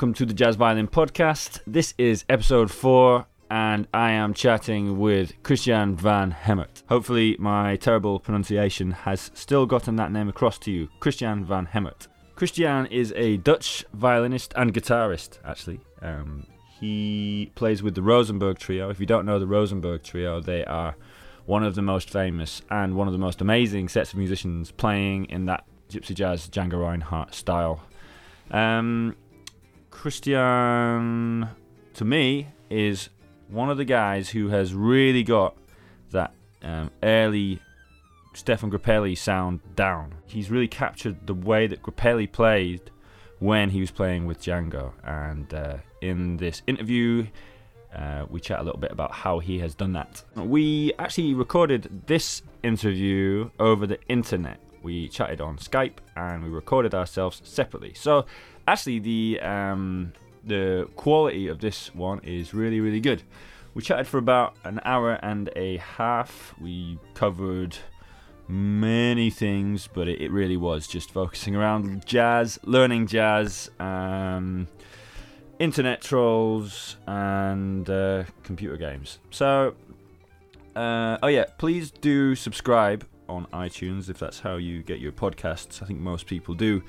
welcome to the Jazz Violin Podcast. This is episode four, and I am chatting with Christiaan van Hemert. Hopefully, my terrible pronunciation has still gotten that name across to you. Christiaan van Hemert. Christiaan is a Dutch violinist and guitarist, actually. Um, he plays with the Rosenberg Trio. If you don't know the Rosenberg Trio, they are one of the most famous and one of the most amazing sets of musicians playing in that gypsy jazz Django Reinhardt style. Um, Christiaan, to me, is one of the guys who has really got that um, early Stéphane Grappelli sound down. He's really captured the way that Grappelli played when he was playing with Django. And uh, in this interview, uh, we chat a little bit about how he has done that. We actually recorded this interview over the internet. We chatted on Skype and we recorded ourselves separately. So actually, the um, the quality of this one is really really good. We chatted for about an hour and a half. We covered many things, but it, it really was just focusing around jazz, learning jazz, um, internet trolls, and uh, computer games. So, uh, oh yeah, please do subscribe on iTunes if that's how you get your podcasts. I think most people do.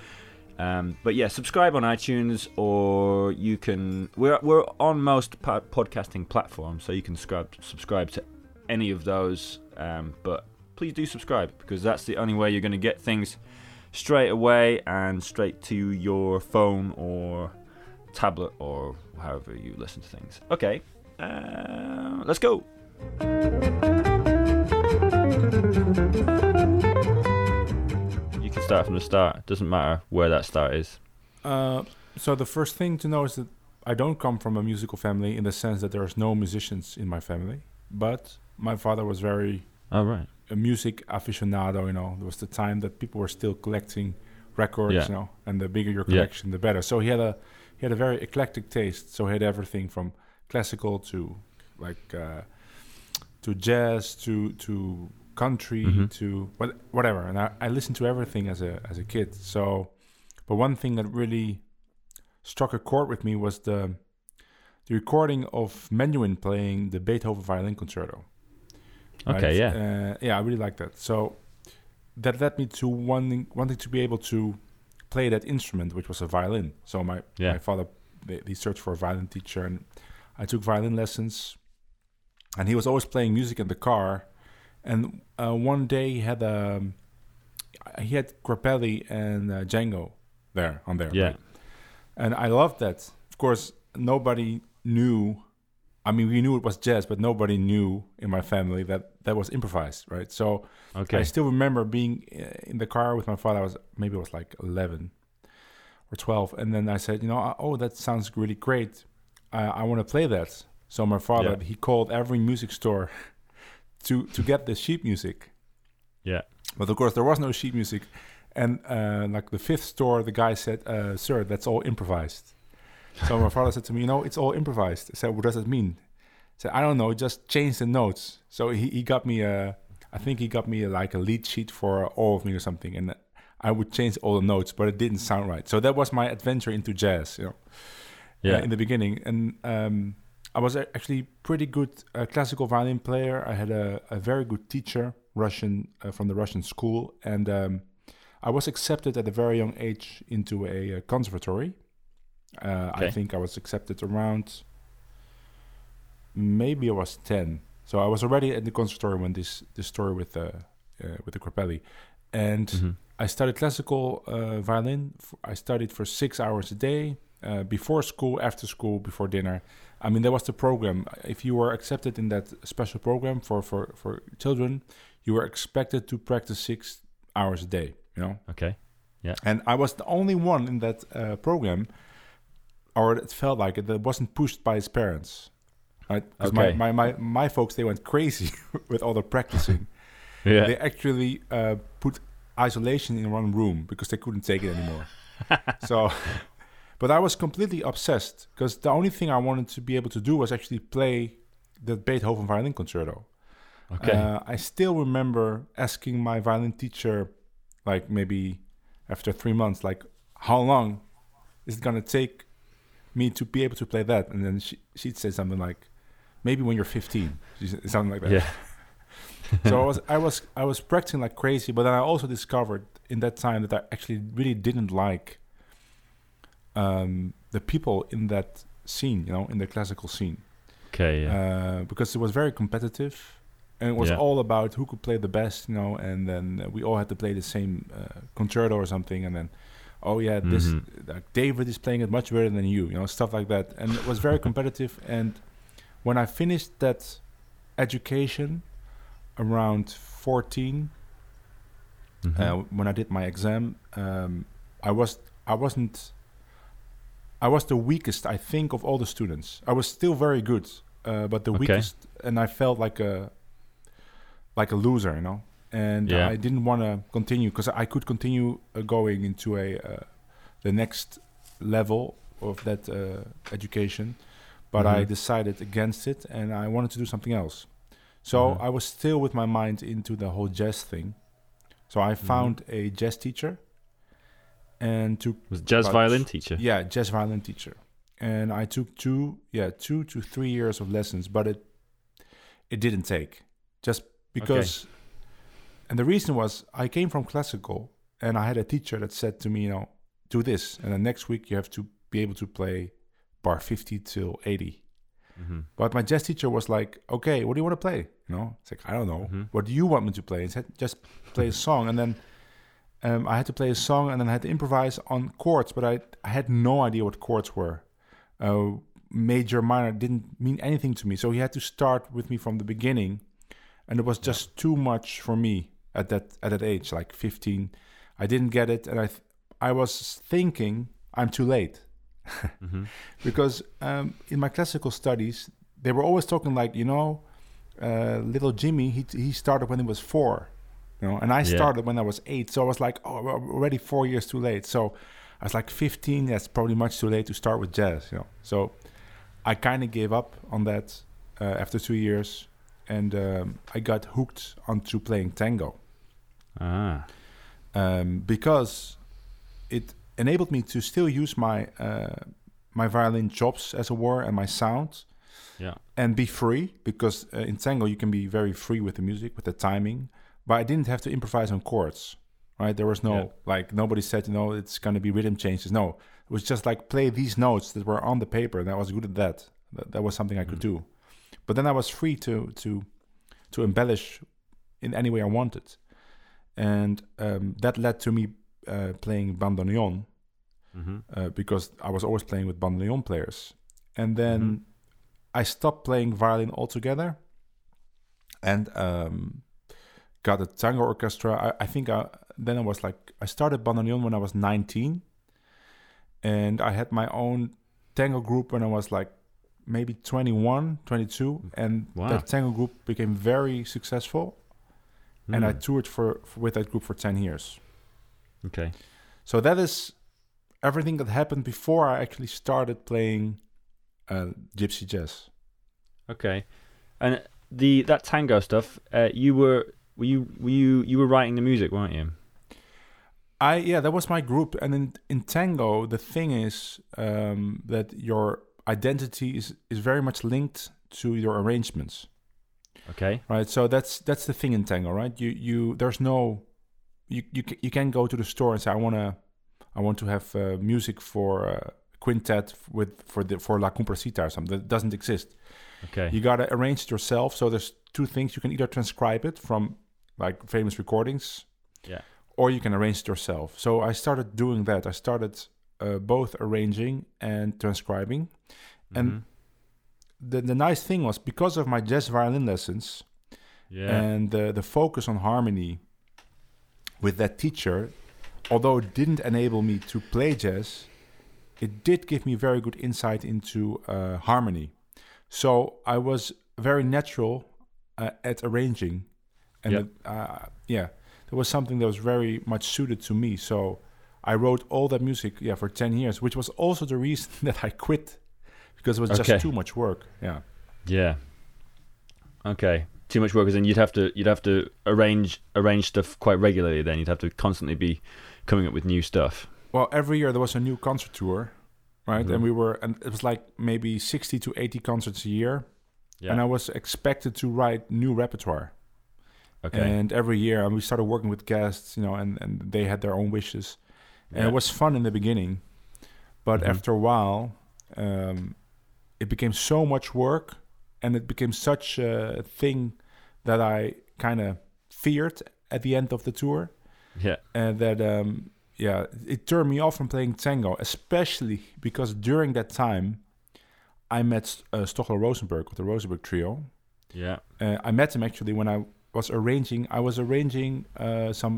Um, but yeah, subscribe on iTunes, or you can. We're we're on most podcasting platforms, so you can subscribe subscribe to any of those. Um, but please do subscribe because that's the only way you're going to get things straight away and straight to your phone or tablet or however you listen to things. Okay, uh, let's go. Start from the start. Doesn't matter where that start is. Uh, so the first thing to know is that I don't come from a musical family in the sense that there's no musicians in my family, but my father was very oh, right a music aficionado. You know, there was the time that people were still collecting records. Yeah. You know, and the bigger your collection, yeah. the better. So he had a he had a very eclectic taste. So he had everything from classical to like uh, to jazz to to country mm-hmm. to what, whatever. And I, I listened to everything as a as a kid. So, but one thing that really struck a chord with me was the the recording of Menuhin playing the Beethoven Violin Concerto. Okay, right? yeah, uh, yeah, I really like that. So that led me to wanting wanting to be able to play that instrument, which was a violin. So my yeah. my father he searched for a violin teacher, and I took violin lessons. And he was always playing music in the car. And uh, one day he had a um, he had Grappelli and uh, Django there on there. Yeah, right? and I loved that. Of course, nobody knew I mean, we knew it was jazz, but nobody knew in my family that that was improvised, right? So okay. I still remember being uh, in the car with my father. I was maybe I was like eleven or twelve, and then I said, you know, oh, that sounds really great. I, I want to play that. So my father yeah. he called every music store to to get the sheet music. Yeah, but of course there was no sheet music, and uh, like the fifth store, the guy said, uh, "Sir, that's all improvised." So my father said to me, you know, it's all improvised. I said, what does that mean? I said, I don't know, just change the notes. So he, he got me a, I think he got me a, like a lead sheet for all of me or something. And I would change all the notes, but it didn't sound right. So that was my adventure into jazz, you know, yeah. Uh, in the beginning. And um, I was actually pretty good uh, classical violin player. I had a, a very good teacher, Russian, uh, from the Russian school. And um, I was accepted at a very young age into a, a conservatory uh, okay. I think I was accepted around maybe I was ten. So I was already at the conservatory when this this story with the uh, with the Grappelli, and mm-hmm. I studied classical uh, violin. I studied for six hours a day uh, before school, after school, before dinner. I mean, that was the program. If you were accepted in that special program for for for children, you were expected to practice six hours a day. You know. Okay. Yeah. And I was the only one in that uh, program or it felt like it, that wasn't pushed by his parents. Right? Because okay. my, my, my, my folks, they went crazy with all the practicing. yeah. They actually uh, put isolation in one room because they couldn't take it anymore. so, but I was completely obsessed because the only thing I wanted to be able to do was actually play the Beethoven violin concerto. Okay. Uh, I still remember asking my violin teacher, like maybe after three months, like, how long is it gonna take me to be able to play that, and then she she'd say something like, "Maybe when you're 15," something like that. Yeah. so I was I was I was practicing like crazy, but then I also discovered in that time that I actually really didn't like um, the people in that scene, you know, in the classical scene, Okay. Yeah. uh, because it was very competitive, and it was Yeah. all about who could play the best, you know, and then we all had to play the same uh, concerto or something, and then. Oh yeah, this Mhm. like David is playing it much better than you, you know, stuff like that, and it was very competitive. And when I finished that education around 14, Mhm. uh, when I did my exam, um, I was I wasn't I was the weakest I think of all the students. I was still very good, uh, but the Okay. weakest, and I felt like a like a loser, you know. And Yeah. I didn't want to continue because I could continue uh, going into a uh, the next level of that uh, education, but I Mhm. decided against it, and I wanted to do something else. So Mhm. I was still with my mind into the whole jazz thing. So I Mm-hmm. found a jazz teacher and took was jazz violin teacher. yeah jazz violin teacher, and I took two yeah two to three years of lessons, but it it didn't take just because. And the reason was I came from classical, and I had a teacher that said to me, you know, do this, and then next week you have to be able to play bar fifty till eighty. Mhm. But my jazz teacher was like, "Okay, what do you want to play?" You know, it's like I don't know. Mhm. What do you want me to play? He said, "Just play a song." And then um, I had to play a song, and then I had to improvise on chords. But I I had no idea what chords were. Uh, major, minor didn't mean anything to me. So he had to start with me from the beginning, and it was just too much for me at that at that age, like fifteen. I didn't get it, and I th- I was thinking I'm too late Mhm. because um, in my classical studies they were always talking like you know uh, little jimmy he, he started when he was four you know and i Yeah. started when i was eight so i was like oh already four years too late so i was like 15 that's probably much too late to start with jazz you know so i kind of gave up on that uh, after two years and um, i got hooked onto playing tango Ah. um, because it enabled me to still use my uh, my violin chops as it were and my sound Yeah. and be free because uh, in tango you can be very free with the music with the timing but i didn't have to improvise on chords right there was no Yeah. like nobody said you know it's going to be rhythm changes no it was just like play these notes that were on the paper and i was good at that that, that was something i could Mm. do but then i was free to to to embellish in any way i wanted and um, that led to me uh, playing bandoneon Mhm. uh, because I was always playing with bandoneon players. And then Mhm. I stopped playing violin altogether and um, got a tango orchestra. I, I think I, then I was like, I started bandoneon when I was 19. And I had my own tango group when I was like maybe 21, 22. And Wow. that tango group became very successful. And I Mm. toured for, for with that group for 10 years. Okay. So that is everything that happened before I actually started playing uh, gypsy jazz. Okay. And the that tango stuff, uh, you were were you were you you were writing the music, weren't you? I yeah, that was my group, and in in tango, the thing is um, that your identity is is very much linked to your arrangements, Okay. right? So that's that's the thing in tango, right? You you there's no you you you can go to the store and say I wanna I want to have uh, music for uh, quintet with for the for La Cumparsita or something that doesn't exist. Okay. You gotta arrange it yourself. So there's two things. You can either transcribe it from like famous recordings, Yeah. or you can arrange it yourself. So I started doing that. I started uh, both arranging and transcribing. and- Mhm. The the nice thing was because of my jazz violin lessons yeah. and the the focus on harmony with that teacher, although it didn't enable me to play jazz, it did give me very good insight into uh, harmony. So I was very natural uh, at arranging, and Yep. it, uh, yeah, there was something that was very much suited to me. So I wrote all that music, yeah, for ten years, which was also the reason that I quit because it was Okay. just too much work. Yeah. Yeah. Okay. Too much work, in you'd have to you'd have to arrange arrange stuff quite regularly. Then you'd have to constantly be coming up with new stuff. Well, every year there was a new concert tour, right? Mhm. And we were, and it was like maybe sixty to eighty concerts a year, Yeah. and I was expected to write new repertoire. okay. And every year, and we started working with guests, you know, and and they had their own wishes, and Yeah. it was fun in the beginning, but Mhm. after a while, um, it became so much work, and it became such a thing that I kind of feared at the end of the tour yeah. and that um yeah it turned me off from playing tango especially because during that time i met uh, Stochelo rosenberg with the rosenberg trio Yeah. uh, i met him actually when i was arranging i was arranging uh, some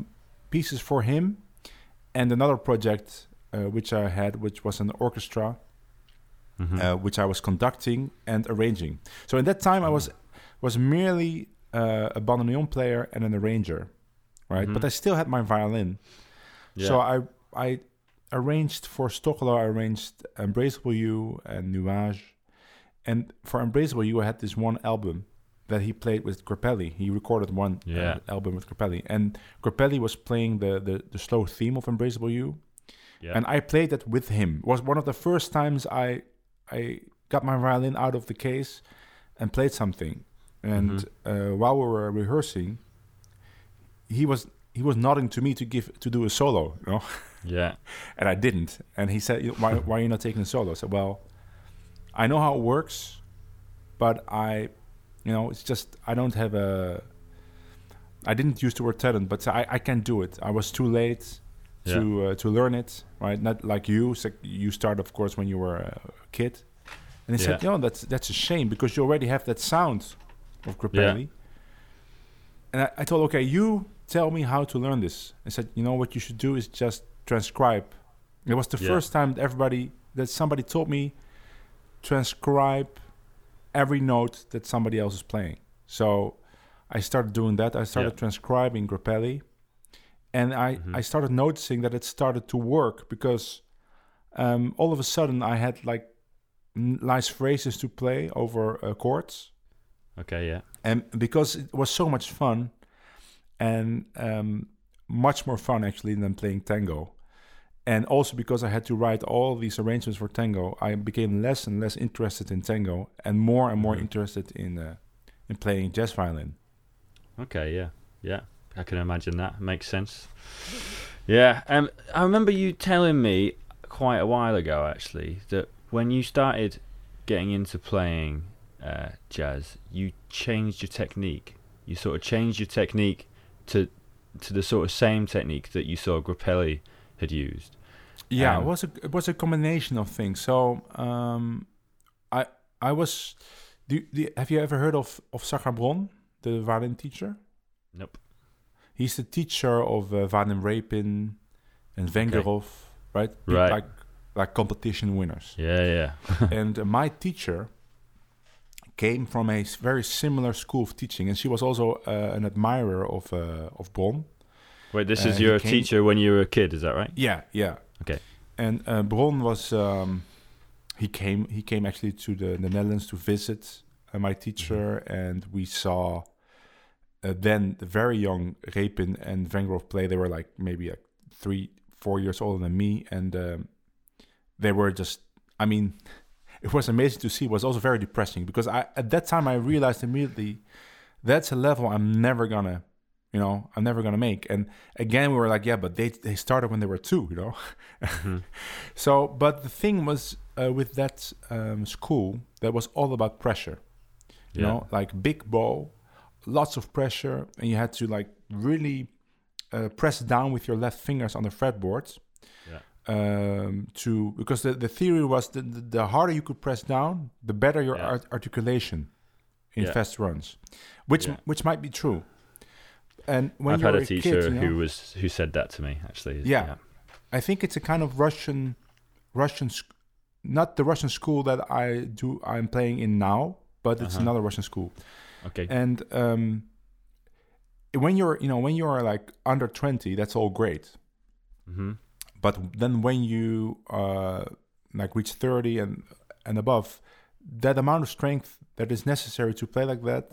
pieces for him and another project uh, which i had which was an orchestra Mhm. uh, which I was conducting and arranging. So in that time, I was was merely uh, a bandoneon player and an arranger, right? Mhm. But I still had my violin. Yeah. So I I arranged for Stochelo, I arranged Embraceable You and Nuages, and for Embraceable You, I had this one album that he played with Grappelli. He recorded one uh, album with Grappelli, and Grappelli was playing the, the the slow theme of Embraceable You, yeah. and I played that with him. It was one of the first times I I got my violin out of the case and played something. And Mhm. uh, while we were rehearsing, he was he was nodding to me to give to do a solo, you know, yeah. and I didn't. And he said, "Why why are you not taking a solo?" I said, "Well, I know how it works, but I, you know, it's just I don't have a. I didn't use the word talent, but I, I can't do it. I was too late Yeah. to uh, to learn it, right? Not like you. So you start of course, when you were a kid. And he said, "No, that's that's a shame because you already have that sound of Grappelli." And I, I told, "Okay, you tell me how to learn this." I said, "You know what you should do is just transcribe." It was the Yeah. first time that everybody that somebody told me transcribe every note that somebody else is playing. So I started doing that. I started Yeah. transcribing Grappelli and I, Mhm. I started noticing that it started to work because um, all of a sudden I had like nice phrases to play over uh, chords, Okay. Yeah. and because it was so much fun, and um, much more fun actually than playing tango, and also because I had to write all these arrangements for tango, I became less and less interested in tango, and more and more Mhm. interested in uh, in playing jazz violin. Okay, yeah, yeah, I can imagine that makes sense. Yeah, um, I remember you telling me quite a while ago, actually, that when you started getting into playing uh, jazz, you changed your technique. You sort of changed your technique to to the sort of same technique that you saw Grappelli had used. Yeah, Um, it was a it was a combination of things. So um, I I was. Do, do, have you ever heard of of Zakhar Bron, the violin teacher? Nope. He's the teacher of uh, Vadim Repin and Vengerov, right? Pe- Right. Like like competition winners. Yeah, yeah. and uh, my teacher came from a very similar school of teaching, and she was also uh, an admirer of uh, of Bron. Wait, this Uh, is your came- teacher when you were a kid, is that right? Yeah, yeah. Okay. And uh, Bron was um, he came he came actually to the, the Netherlands to visit uh, my teacher, and we saw uh, then the very young Repin and Vengerov play. They were like maybe like three, four years older than me, and um, they were just. I mean, it was amazing to see. It was also very depressing because I at that time I realized immediately that's a level I'm never gonna, you know, I'm never gonna make. And again, we were like, yeah, but they they started when they were two, you know. Mhm. So, but the thing was uh, with that um, school, that was all about pressure. You Yeah. know, like big bow, lots of pressure, and you had to like really uh, press down with your left fingers on the fretboards. Yeah. Um, to because the, the theory was that the, the harder you could press down, the better your Yeah. art- articulation in Yeah. fast runs, which Yeah. which might be true. And when I've you're had a kid, teacher you know, who was who said that to me actually. Yeah. I think it's a kind of Russian, Russian, sc- not the Russian school that I do. I'm playing in now, but it's Uh-huh. another Russian school. Okay. And um, when you're, you know, when you are like under twenty, that's all great. hmm But then when you uh, like reach thirty and and above, that amount of strength that is necessary to play like that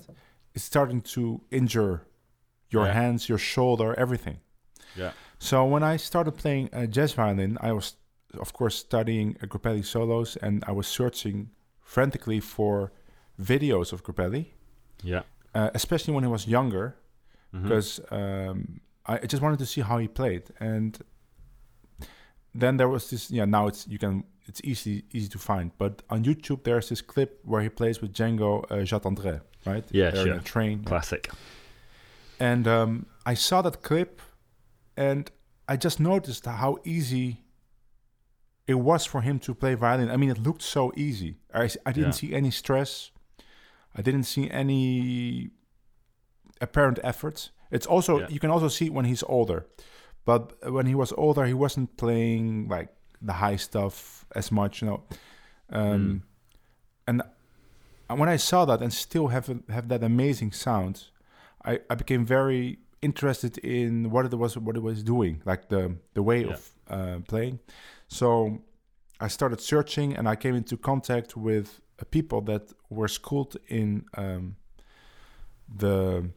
is starting to injure your Yeah. hands, your shoulder, everything. Yeah. So when I started playing uh, jazz violin, I was of course, studying uh, Grappelli solos, and I was searching frantically for videos of Grappelli, Yeah. uh, especially when he was younger, because um, I I just wanted to see how he played. And then there was this. Yeah, now it's you can it's easy easy to find. But on YouTube, there's this clip where he plays with Django uh, André, right? Yeah, They're in a train. Classic. And um, I saw that clip, and I just noticed how easy it was for him to play violin. I mean, it looked so easy. i, I didn't Yeah. see any stress. I didn't see any apparent effort. It's also Yeah. you can also see when he's older, but when he was older, he wasn't playing like the high stuff as much. You know, um, Mm. and when I saw that and still have have that amazing sound, I, I became very interested in what it was what it was doing, like the the way Yeah. of uh, playing. So I started searching, and I came into contact with people that were schooled in um, the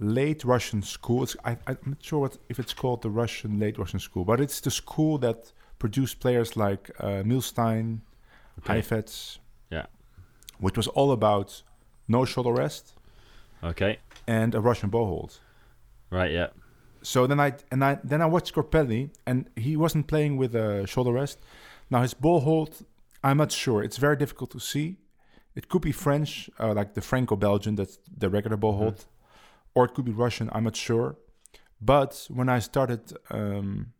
late Russian school. It's, I, I'm not sure what, if it's called the Russian late Russian school, but it's the school that produced players like uh, Milstein, Okay. Heifetz, Yeah. which was all about no shoulder rest Okay. and a Russian bow hold. Right. Yeah. So then I and I then I watched Grappelli, and he wasn't playing with a shoulder rest. Now his bow hold, I'm not sure. It's very difficult to see. It could be French, uh, like the Franco-Belgian, that's the regular bow hold, or it could be Russian. I'm not sure. But when I started um,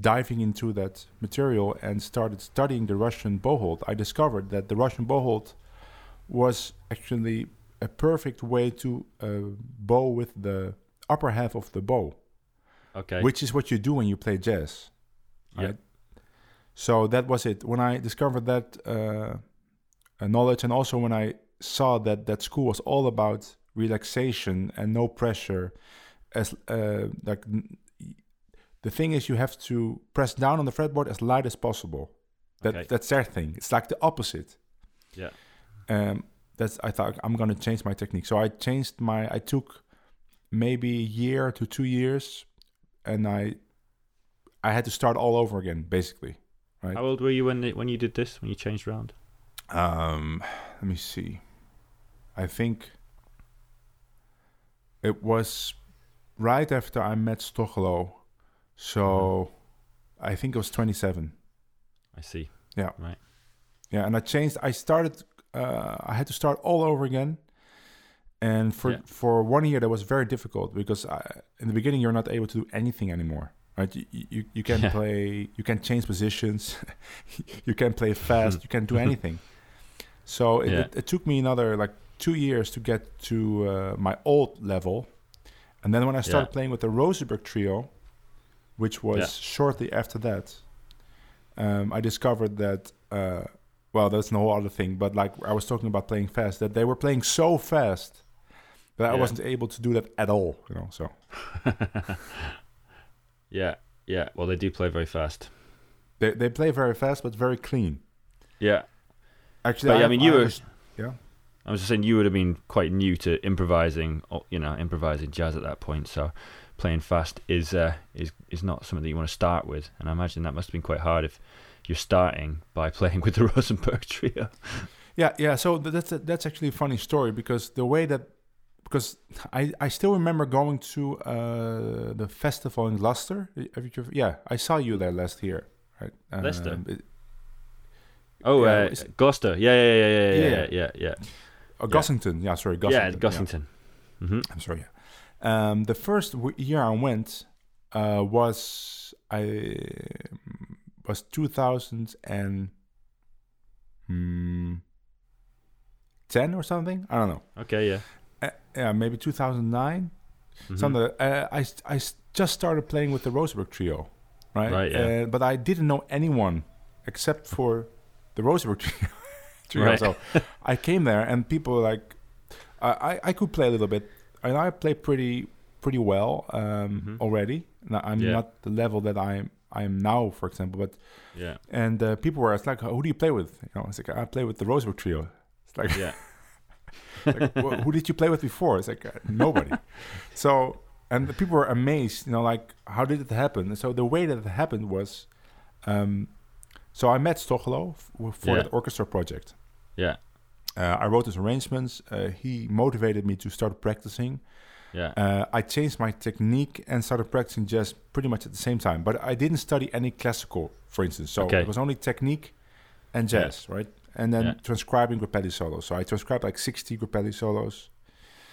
diving into that material and started studying the Russian bow hold, I discovered that the Russian bow hold was actually a perfect way to uh, bow with the upper half of the bow Okay. which is what you do when you play jazz. Yeah. Right? So that was it. When I discovered that uh, uh, knowledge, and also when I saw that that school was all about relaxation and no pressure, as uh, like the thing is, you have to press down on the fretboard as light as possible. That Okay. that's their thing. It's like the opposite. Yeah. Um, that's I thought I'm gonna change my technique. So I changed my. I took maybe a year to two years, and I I had to start all over again, basically. Right. How old were you when when you did this? When you changed round? Um, let me see. I think it was right after I met Stochelo. So I think it was 27. I see. Yeah. Right. Yeah, and I changed. I started. Uh, I had to start all over again, and for Yeah. for one year that was very difficult because I, in the beginning you're not able to do anything anymore. Right? You you, you can Yeah. play. You can change positions. you can play fast. you can't do anything. So it, Yeah. it, it took me another like two years to get to uh, my old level, and then when I started Yeah. playing with the Rosenberg trio, which was Yeah. shortly after that, um, I discovered that. Uh, well, that's a whole other thing. But like I was talking about playing fast, that they were playing so fast that I wasn't able to do that at all. You know, so Yeah. Yeah. Well, they do play very fast. they they play very fast, but very clean. Yeah. Actually, But yeah, I mean, you were. yeah. I was just saying you would have been quite new to improvising, you know, improvising jazz at that point. So playing fast is uh, is is not something that you want to start with. And I imagine that must have been quite hard if you're starting by playing with the Rosenberg trio. Yeah, yeah. So that's a, that's actually a funny story because the way that because I I still remember going to uh, the festival in Gloucester. Have you, yeah, I saw you there last year, right? Leicester? Um, it- Oh, Yeah, uh, is- Gloucester. Yeah, yeah, yeah, yeah, yeah, Yeah. yeah, yeah. Oh, Gossington. Yeah, sorry, Gossington. Yeah, Gossington. hmm I'm sorry. Yeah. Um, the first w- year I went uh, was I was 2000 and hmm, 10 or something. I don't know. Okay, yeah. Uh, yeah, maybe 2009. Mhm. Something. Uh, I I just started playing with the Rosenberg trio, right? Right, yeah. Uh, but I didn't know anyone except for the Rosenberg trio. Trio. Right. So I came there and people were like, I, I I could play a little bit, and I play pretty pretty well um, Mhm. already. Now, I'm Yeah. not the level that I'm I am now, for example, but Yeah, and uh, people were it's like, who do you play with? You know, it's like I play with the Rosenberg trio. It's like yeah, like, "Wh- who did you play with before? It's like uh, nobody. so, and the people were amazed. You know, like how did it happen? And so the way that it happened was, um, So I met Stochelo f- for Yeah. that orchestra project. Yeah. Uh, I wrote his arrangements. Uh, he motivated me to start practicing. Yeah. Uh, I changed my technique and started practicing jazz pretty much at the same time. But I didn't study any classical, for instance. So Okay. it was only technique and Yeah. jazz, right? And then Yeah. transcribing Grappelli solos. So I transcribed like 60 Grappelli solos.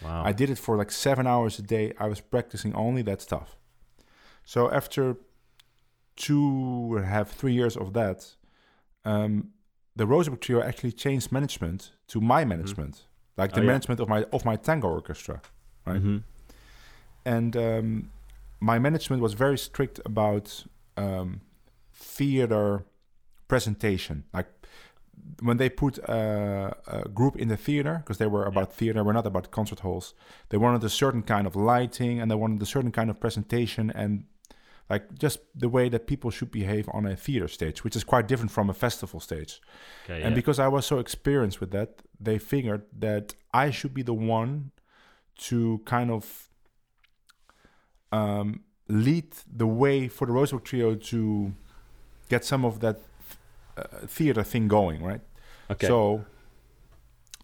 Wow. I did it for like seven hours a day. I was practicing only that stuff. So after two and a half, three years of that, um, the Rosenberg Trio actually changed management to my management, like the Oh, yeah. management of my of my tango orchestra, right? Mhm. And um, my management was very strict about um, theater presentation, like when they put uh, a group in the theater because they were about theater we're not about concert halls they wanted a certain kind of lighting and they wanted a certain kind of presentation and like just the way that people should behave on a theater stage which is quite different from a festival stage Okay. and yeah. because i was so experienced with that they figured that i should be the one to kind of um, lead the way for the rosenberg trio to get some of that uh, theater thing going right okay. so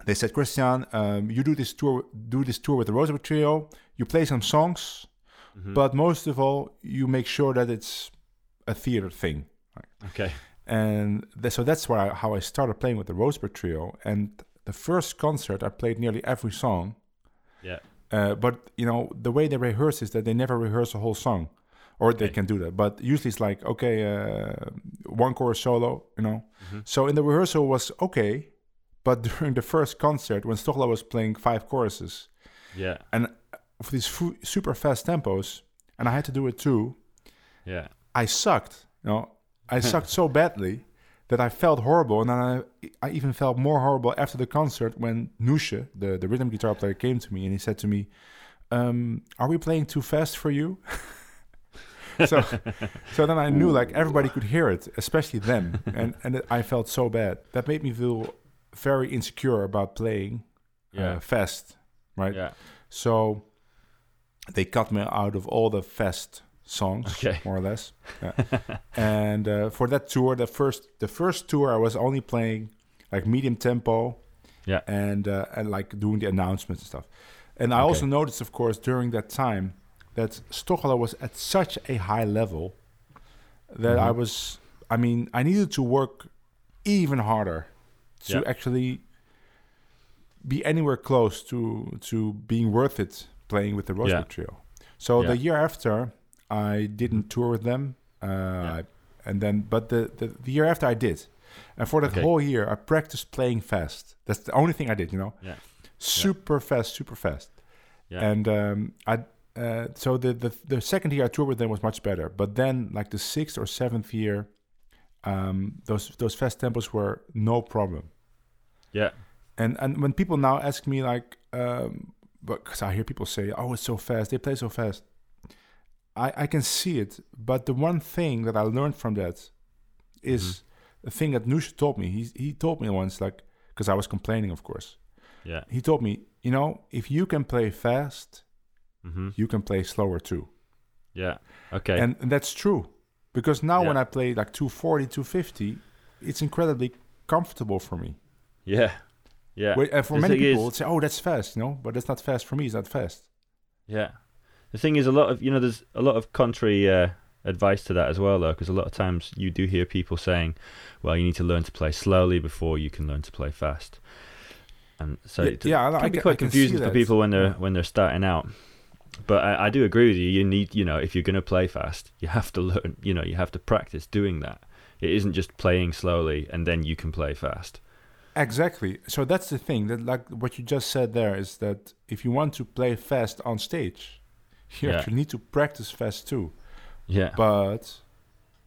they said, Christiaan, um, you do this tour, do this tour with the Rosenberg Trio. You play some songs, Mhm. but most of all, you make sure that it's a theater thing. okay. And th- so that's why I, how I started playing with the Rosenberg Trio. And the first concert, I played nearly every song. Yeah. Uh, but you know, the way they rehearse is that they never rehearse a whole song, or they can do that. But usually it's like okay, uh, one chorus solo, you know. Mhm. So in the rehearsal was okay, but during the first concert when Stochelo was playing five choruses Yeah. Of these fu- super fast tempos, and I had to do it too, Yeah. I sucked. You know, I sucked so badly that I felt horrible, and then I, I even felt more horrible after the concert when Nous'che, the, the rhythm guitar player, came to me and he said to me, um, "Are we playing too fast for you?" so, so then I knew like everybody could hear it, especially them, and and I felt so bad. That made me feel very insecure about playing Yeah. uh, fast, right? Yeah. So they cut me out of all the fest songs, Okay. more or less. Yeah. and uh, for that tour, the first the first tour, I was only playing like medium tempo, Yeah. and uh, and like doing the announcements and stuff. And I Okay. also noticed, of course, during that time that Stochelo was at such a high level that I Mhm. was. I mean, I needed to work even harder to Yeah. actually be anywhere close to to being worth it playing with the Rosenberg Trio. So the year after, I didn't tour with them, uh, and then but the, the the year after I did, and for that Okay. whole year I practiced playing fast. That's the only thing I did, you know, Yeah. super fast, super fast. Yeah. And um, I uh, so the, the the second year I toured with them was much better, but then like the sixth or seventh year, um, those those fast tempos were no problem. Yeah. And and when people now ask me like, um, because I hear people say, "Oh, it's so fast. They play so fast." I I can see it, but the one thing that I learned from that is Mm-hmm. a thing that Nous'che told me. He he told me once, like, because I was complaining, of course. Yeah. He told me, you know, if you can play fast, Mhm. you can play slower too. Yeah. Okay. And, and that's true. Because now Yeah. when I play like 240, 250, it's incredibly comfortable for me. yeah. Yeah. Wait, and for The many is- people, it's say, "Oh, that's fast," you know, but that's not fast for me. It's not fast. Yeah. The thing is, a lot of you know, there's a lot of contrary uh, advice to that as well, though, because a lot of times you do hear people saying, "Well, you need to learn to play slowly before you can learn to play fast," and so Yeah, it yeah, can I be quite I confusing for people when they're when they're starting out. But I, I do agree with you. You need, you know, if you're going to play fast, you have to learn. You know, you have to practice doing that. It isn't just playing slowly and then you can play fast. Exactly. So that's the thing that, like, what you just said there is that if you want to play fast on stage, you Yeah. actually need to practice fast too. Yeah. But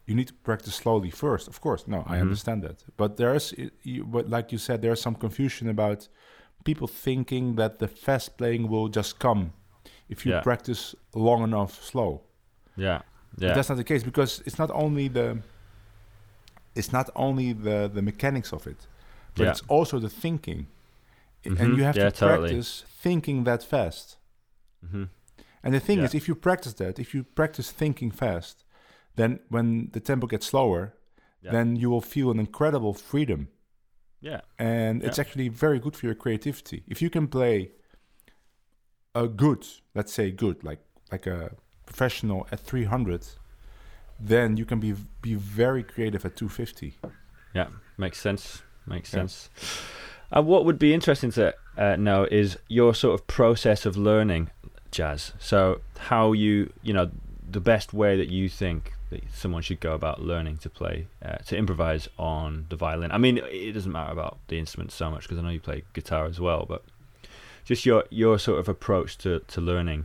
you need to practice slowly first. Of course, no, I Mhm. understand that. But there's, you, but like you said, there's some confusion about people thinking that the fast playing will just come if you Yeah. practice long enough slow. yeah. But Yeah. that's not the case because it's not only the it's not only the the mechanics of it, but Yeah. it's also the thinking. Mhm. And you have Yeah, to totally. practice thinking that fast. hmm And the thing Yeah. is, if you practice that, if you practice thinking fast, then when the tempo gets slower, then you will feel an incredible freedom Yeah. and it's actually very good for your creativity. If you can play a good, let's say good, like like a professional at 300, then you can be be very creative at 250. Yeah, makes sense. Makes Yeah. sense. And what would be interesting to uh, know is your sort of process of learning jazz. So how you, you know, the best way that you think that someone should go about learning to play, uh, to improvise on the violin. I mean, it doesn't matter about the instrument so much because I know you play guitar as well, but just your your sort of approach to, to learning.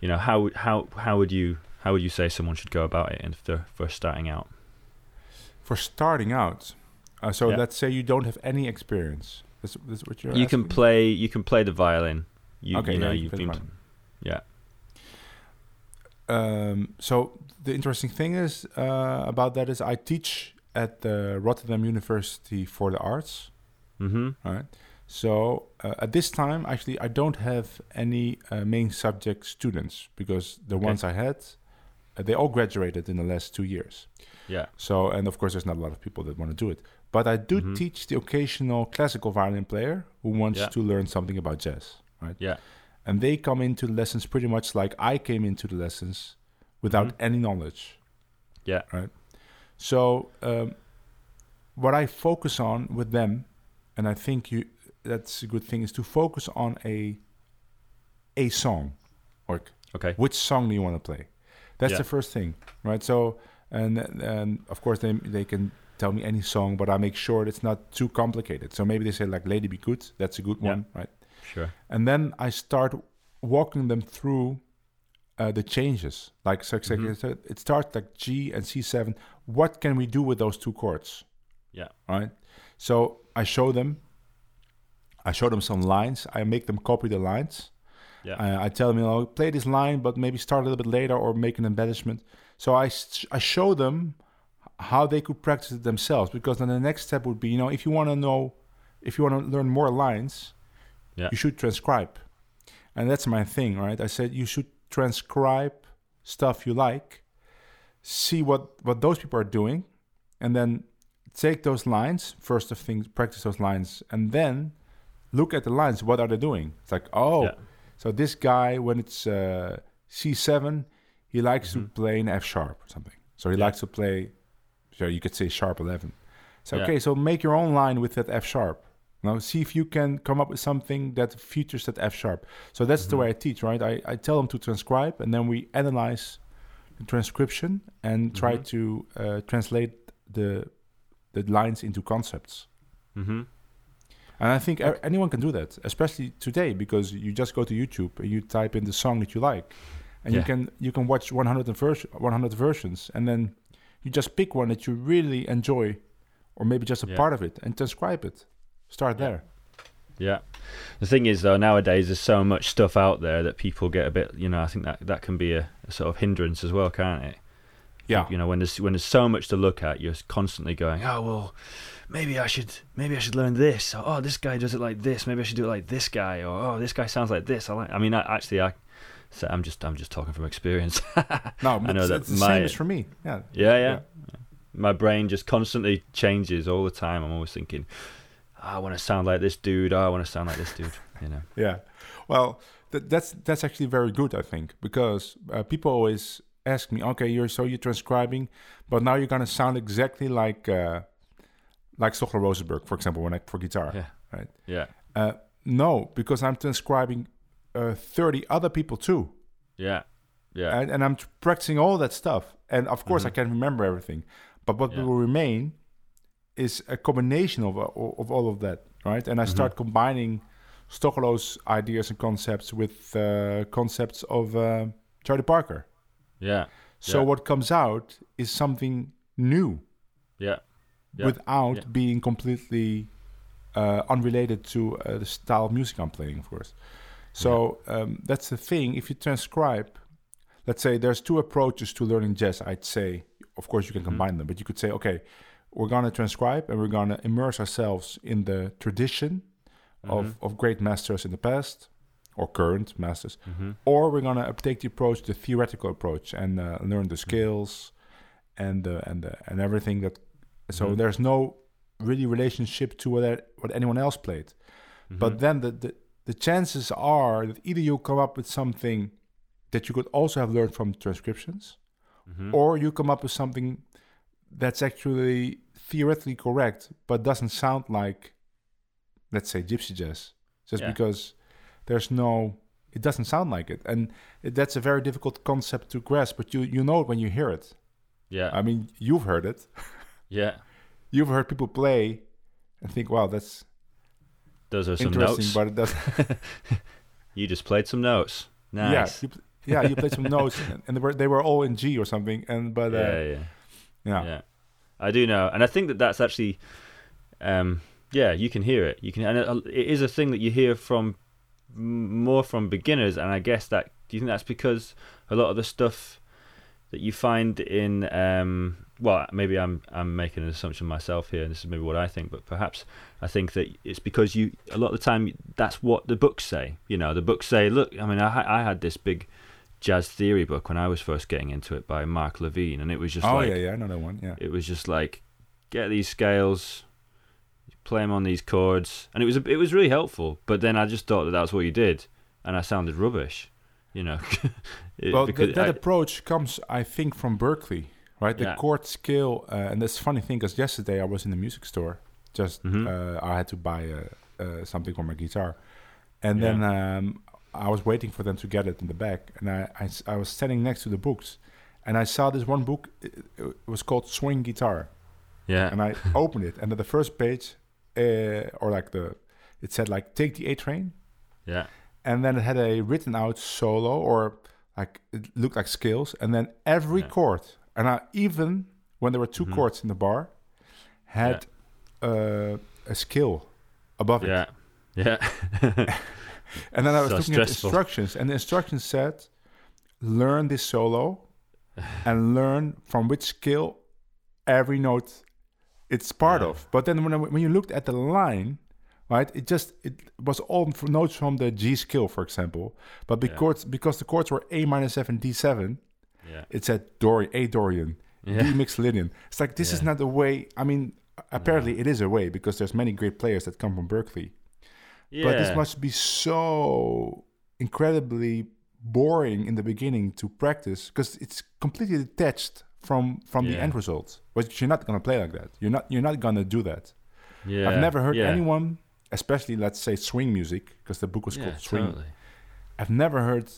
You know, how how how would you how would you say someone should go about it if they're first starting out? For starting out, uh, so Yeah. let's say you don't have any experience. That's, that's what you're you can play you can play the violin you, Okay, you know yeah, you you've been the yeah Um, so the interesting thing is uh, about that is I teach at the Rotterdam University for the Arts. mm-hmm Right. So uh, at this time, actually, I don't have any uh, main subject students because the Okay. ones I had, uh, they all graduated in the last two years. yeah So, and of course, there's not a lot of people that want to do it. But I do Mhm. teach the occasional classical violin player who wants Yeah. to learn something about jazz. Right. yeah And they come into the lessons pretty much like I came into the lessons without Mhm. any knowledge. Yeah. Right. So um, what I focus on with them, and I think you that's a good thing, is to focus on a a song, or okay which song do you want to play? That's Yeah. the first thing, right? So and and of course they they can tell me any song, but I make sure it's not too complicated. So maybe they say like "Lady Be Good," that's a good Yeah. one, right? sure and then I start walking them through uh, the changes. Like so, Mhm. so it starts like G and C7. What can we do with those two chords? Yeah. Right. So I show them. I show them some lines. I make them copy the lines. yeah Uh, I tell them, you know, play this line, but maybe start a little bit later or make an embellishment. So I I show them how they could practice it themselves. Because then the next step would be, you know, if you want to know, if you want to learn more lines, Yeah. you should transcribe. And that's my thing, right? I said you should transcribe stuff you like, see what what those people are doing, and then take those lines first of things, practice those lines, and then look at the lines. What are they doing? It's like, oh, Yeah. so this guy when it's uh, C7, he likes Mhm. to play in F sharp or something. So he Yeah. likes to play. So you could say sharp 11. So Yeah. okay, so make your own line with that F sharp. Now see if you can come up with something that features that F sharp. So that's the Mhm. way I teach, right? I, I tell them to transcribe, and then we analyze the transcription and try Mhm. to uh, translate the the lines into concepts. mm-hmm And I think a- anyone can do that, especially today, because you just go to YouTube and you type in the song that you like, and you can you can watch 100 and vers- 100 versions, and then you just pick one that you really enjoy, or maybe just a Yeah. part of it, and transcribe it. Start there. yeah the thing is though nowadays there's so much stuff out there that people get a bit you know i think that that can be a, a sort of hindrance as well can't it Yeah, you know when there's when there's so much to look at you're constantly going oh well maybe i should maybe i should learn this or, oh this guy does it like this maybe i should do it like this guy or oh this guy sounds like this i like i mean I, actually i so i'm just i'm just talking from experience no, I know it's, that the my- same as for me. Yeah, yeah, yeah my brain just constantly changes all the time i'm always thinking "Ah, i want to sound like this dude oh, i want to sound like this dude you know yeah. Well, th- that's that's actually very good, I think, because uh, people always ask me, okay, you're so you're transcribing, but now you're gonna sound exactly like uh, like Stochelo Rosenberg, for example, when I for guitar. yeah Right. yeah Uh, no, because I'm transcribing uh, 30 other people too, yeah yeah and, and I'm practicing all that stuff. And of course, I Mhm. can't remember everything, but what Yeah. will remain is a combination of uh, of all of that, right? And I Mhm. start combining Stochelo's ideas and concepts with uh, concepts of uh, Charlie Parker. yeah So Yeah. what comes out is something new yeah Yeah. without being completely uh, unrelated to uh, the style of music I'm playing, of course. So um, that's the thing. If you transcribe, let's say there's two approaches to learning jazz. I'd say, of course, you can Mhm. combine them, but you could say, okay, we're gonna transcribe and we're gonna immerse ourselves in the tradition of Mhm. of great masters in the past or current masters, Mhm. or we're gonna take the approach, the theoretical approach, and uh, learn the skills and uh, and uh, and everything that So Mhm. there's no really relationship to what what anyone else played. But then the, the the chances are that either you come up with something that you could also have learned from transcriptions, Mhm. or you come up with something that's actually theoretically correct but doesn't sound like, let's say, gypsy jazz, just Yeah. because there's no, it doesn't sound like it, and that's a very difficult concept to grasp. But you you know it when you hear it. yeah, I mean, you've heard it. yeah. You've heard people play and think, "Wow, that's Those are some notes. but doesn't. You just played some notes. Yeah, Nice. you, yeah, you played some notes, and, and they were they were all in G or something. And but uh, yeah, yeah. yeah, yeah i do know and i think that that's actually um yeah you can hear it you can and it, it is a thing that you hear from more from beginners and i guess that do you think that's because a lot of the stuff that you find in um well maybe i'm i'm making an assumption myself here and this is maybe what i think but perhaps i think that it's because you a lot of the time that's what the books say you know the books say look i mean i, I had this big jazz theory book when i was first getting into it by mark levine and it was just oh like yeah, yeah, I know that one. Yeah, it was just like get these scales play them on these chords and it was it was really helpful but then i just thought that that's what you did and i sounded rubbish you know It- well, th- that I- approach comes, I think, from Berklee, right? The Yeah. chord scale, uh, and this funny thing because yesterday I was in the music store, just Mhm. uh, I had to buy uh, uh, something for my guitar, and Yeah. then um, I was waiting for them to get it in the back, and I I was standing next to the books, and I saw this one book. It, it was called Swing Guitar, yeah and I opened it, and at the first page, uh, or like the, it said like take the A train, yeah and then it had a written out solo or like it looked like scales, and then every Yeah. chord, and I even when there were 2 Mhm. chords in the bar, had uh, a skill above it, yeah yeah and then I was So looking at instructions, and the instructions said, learn this solo, and learn from which skill every note it's part Yeah. of. But then when I, when you looked at the line, right, it just it was all notes from the G skill, for example. But Yeah. because because the chords were A minor seven D seven, yeah it said Dorian A Dorian yeah Mixolydian. It's like this is not the way. I mean, apparently it is a way because there's many great players that come from Berklee. Yeah. But this must be so incredibly boring in the beginning to practice because it's completely detached from from the end result. But you're not gonna play like that. You're not you're not gonna do that. yeah I've never heard yeah. anyone, especially let's say swing music, because the book was yeah, called Swing. totally. I've never heard.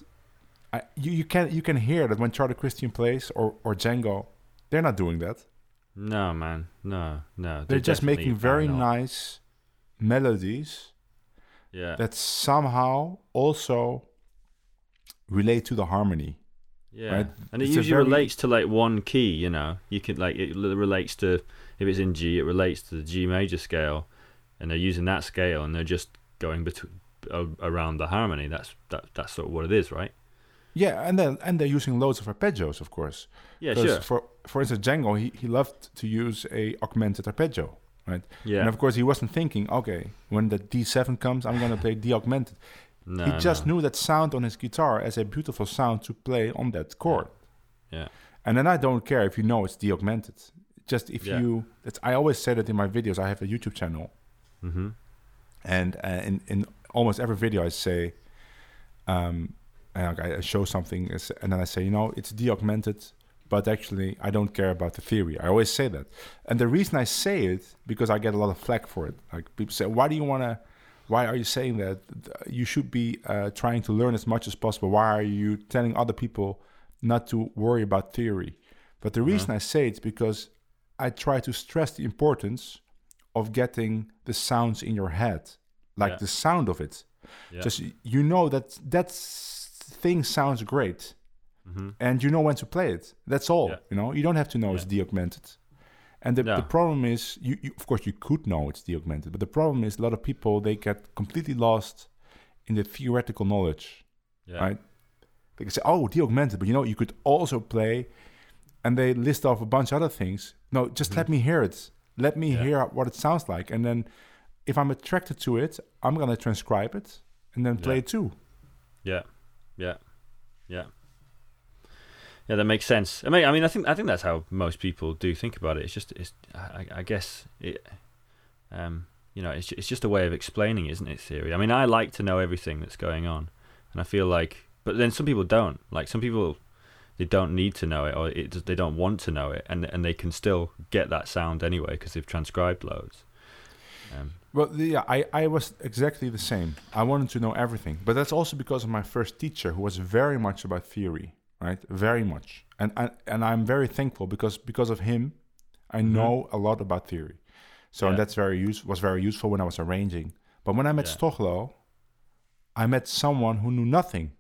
I, you you can you can hear that when Charlie Christian plays or or Django, they're not doing that. no man no no They're just making very nice melodies yeah that somehow also relate to the harmony. Yeah, right? and it It's usually very- relates to like one key. You know, you could like it relates to if it's in G, it relates to the G major scale, and they're using that scale, and they're just going between around the harmony. That's that that's sort of what it is, right? Yeah, and then and they're using loads of arpeggios, of course. Yeah, sure. For for instance, Django, he, he loved to use a augmented arpeggio, right? Yeah, And of course, he wasn't thinking, okay, when the D7 comes, I'm gonna play D augmented. no, he just no. knew that sound on his guitar as a beautiful sound to play on that chord. Yeah, And then I don't care if you know it's D augmented. Just if Yeah. you, that's, I always say that in my videos. I have a YouTube channel, mm-hmm. and uh, in in almost every video I say, um, and I I show something, and then I say, you know, it's D augmented, but actually I don't care about the theory. I always say that, and the reason I say it because I get a lot of flack for it. Like people say, why do you want to? Why are you saying that? You should be uh, trying to learn as much as possible. Why are you telling other people not to worry about theory? But the reason I say it's because I try to stress the importance of getting the sounds in your head, like Yeah. the sound of it. yeah, Just you know that that s- thing sounds great, mm-hmm. and you know when to play it. That's all. Yeah. You know, you don't have to know it's D augmented. And the, No. the problem is, you, you of course you could know it's D augmented, but the problem is a lot of people they get completely lost in the theoretical knowledge. yeah, right? They can say, "Oh, D augmented," but you know, you could also play, and they list off a bunch of other things. No, just let me hear it. Let me Mm-hmm. Yeah. hear what it sounds like, and then if I'm attracted to it, I'm gonna transcribe it and then play Yeah. it too. yeah, yeah, yeah. Yeah, that makes sense. I mean, I mean, I think I think that's how most people do think about it. It's just, it's, I, I guess it, um, you know, it's it's just a way of explaining, isn't it? Theory. I mean, I like to know everything that's going on, and I feel like, but then some people don't. Like some people, they don't need to know it, or it, they don't want to know it, and and they can still get that sound anyway because they've transcribed loads. Um, Well, yeah, I, I was exactly the same. I wanted to know everything, but that's also because of my first teacher, who was very much about theory, right? Very much, and and, and I'm very thankful because because of him, I know a lot about theory. So Yeah. that's very use was very useful when I was arranging. But when I met Yeah. Stochelo, I met someone who knew nothing.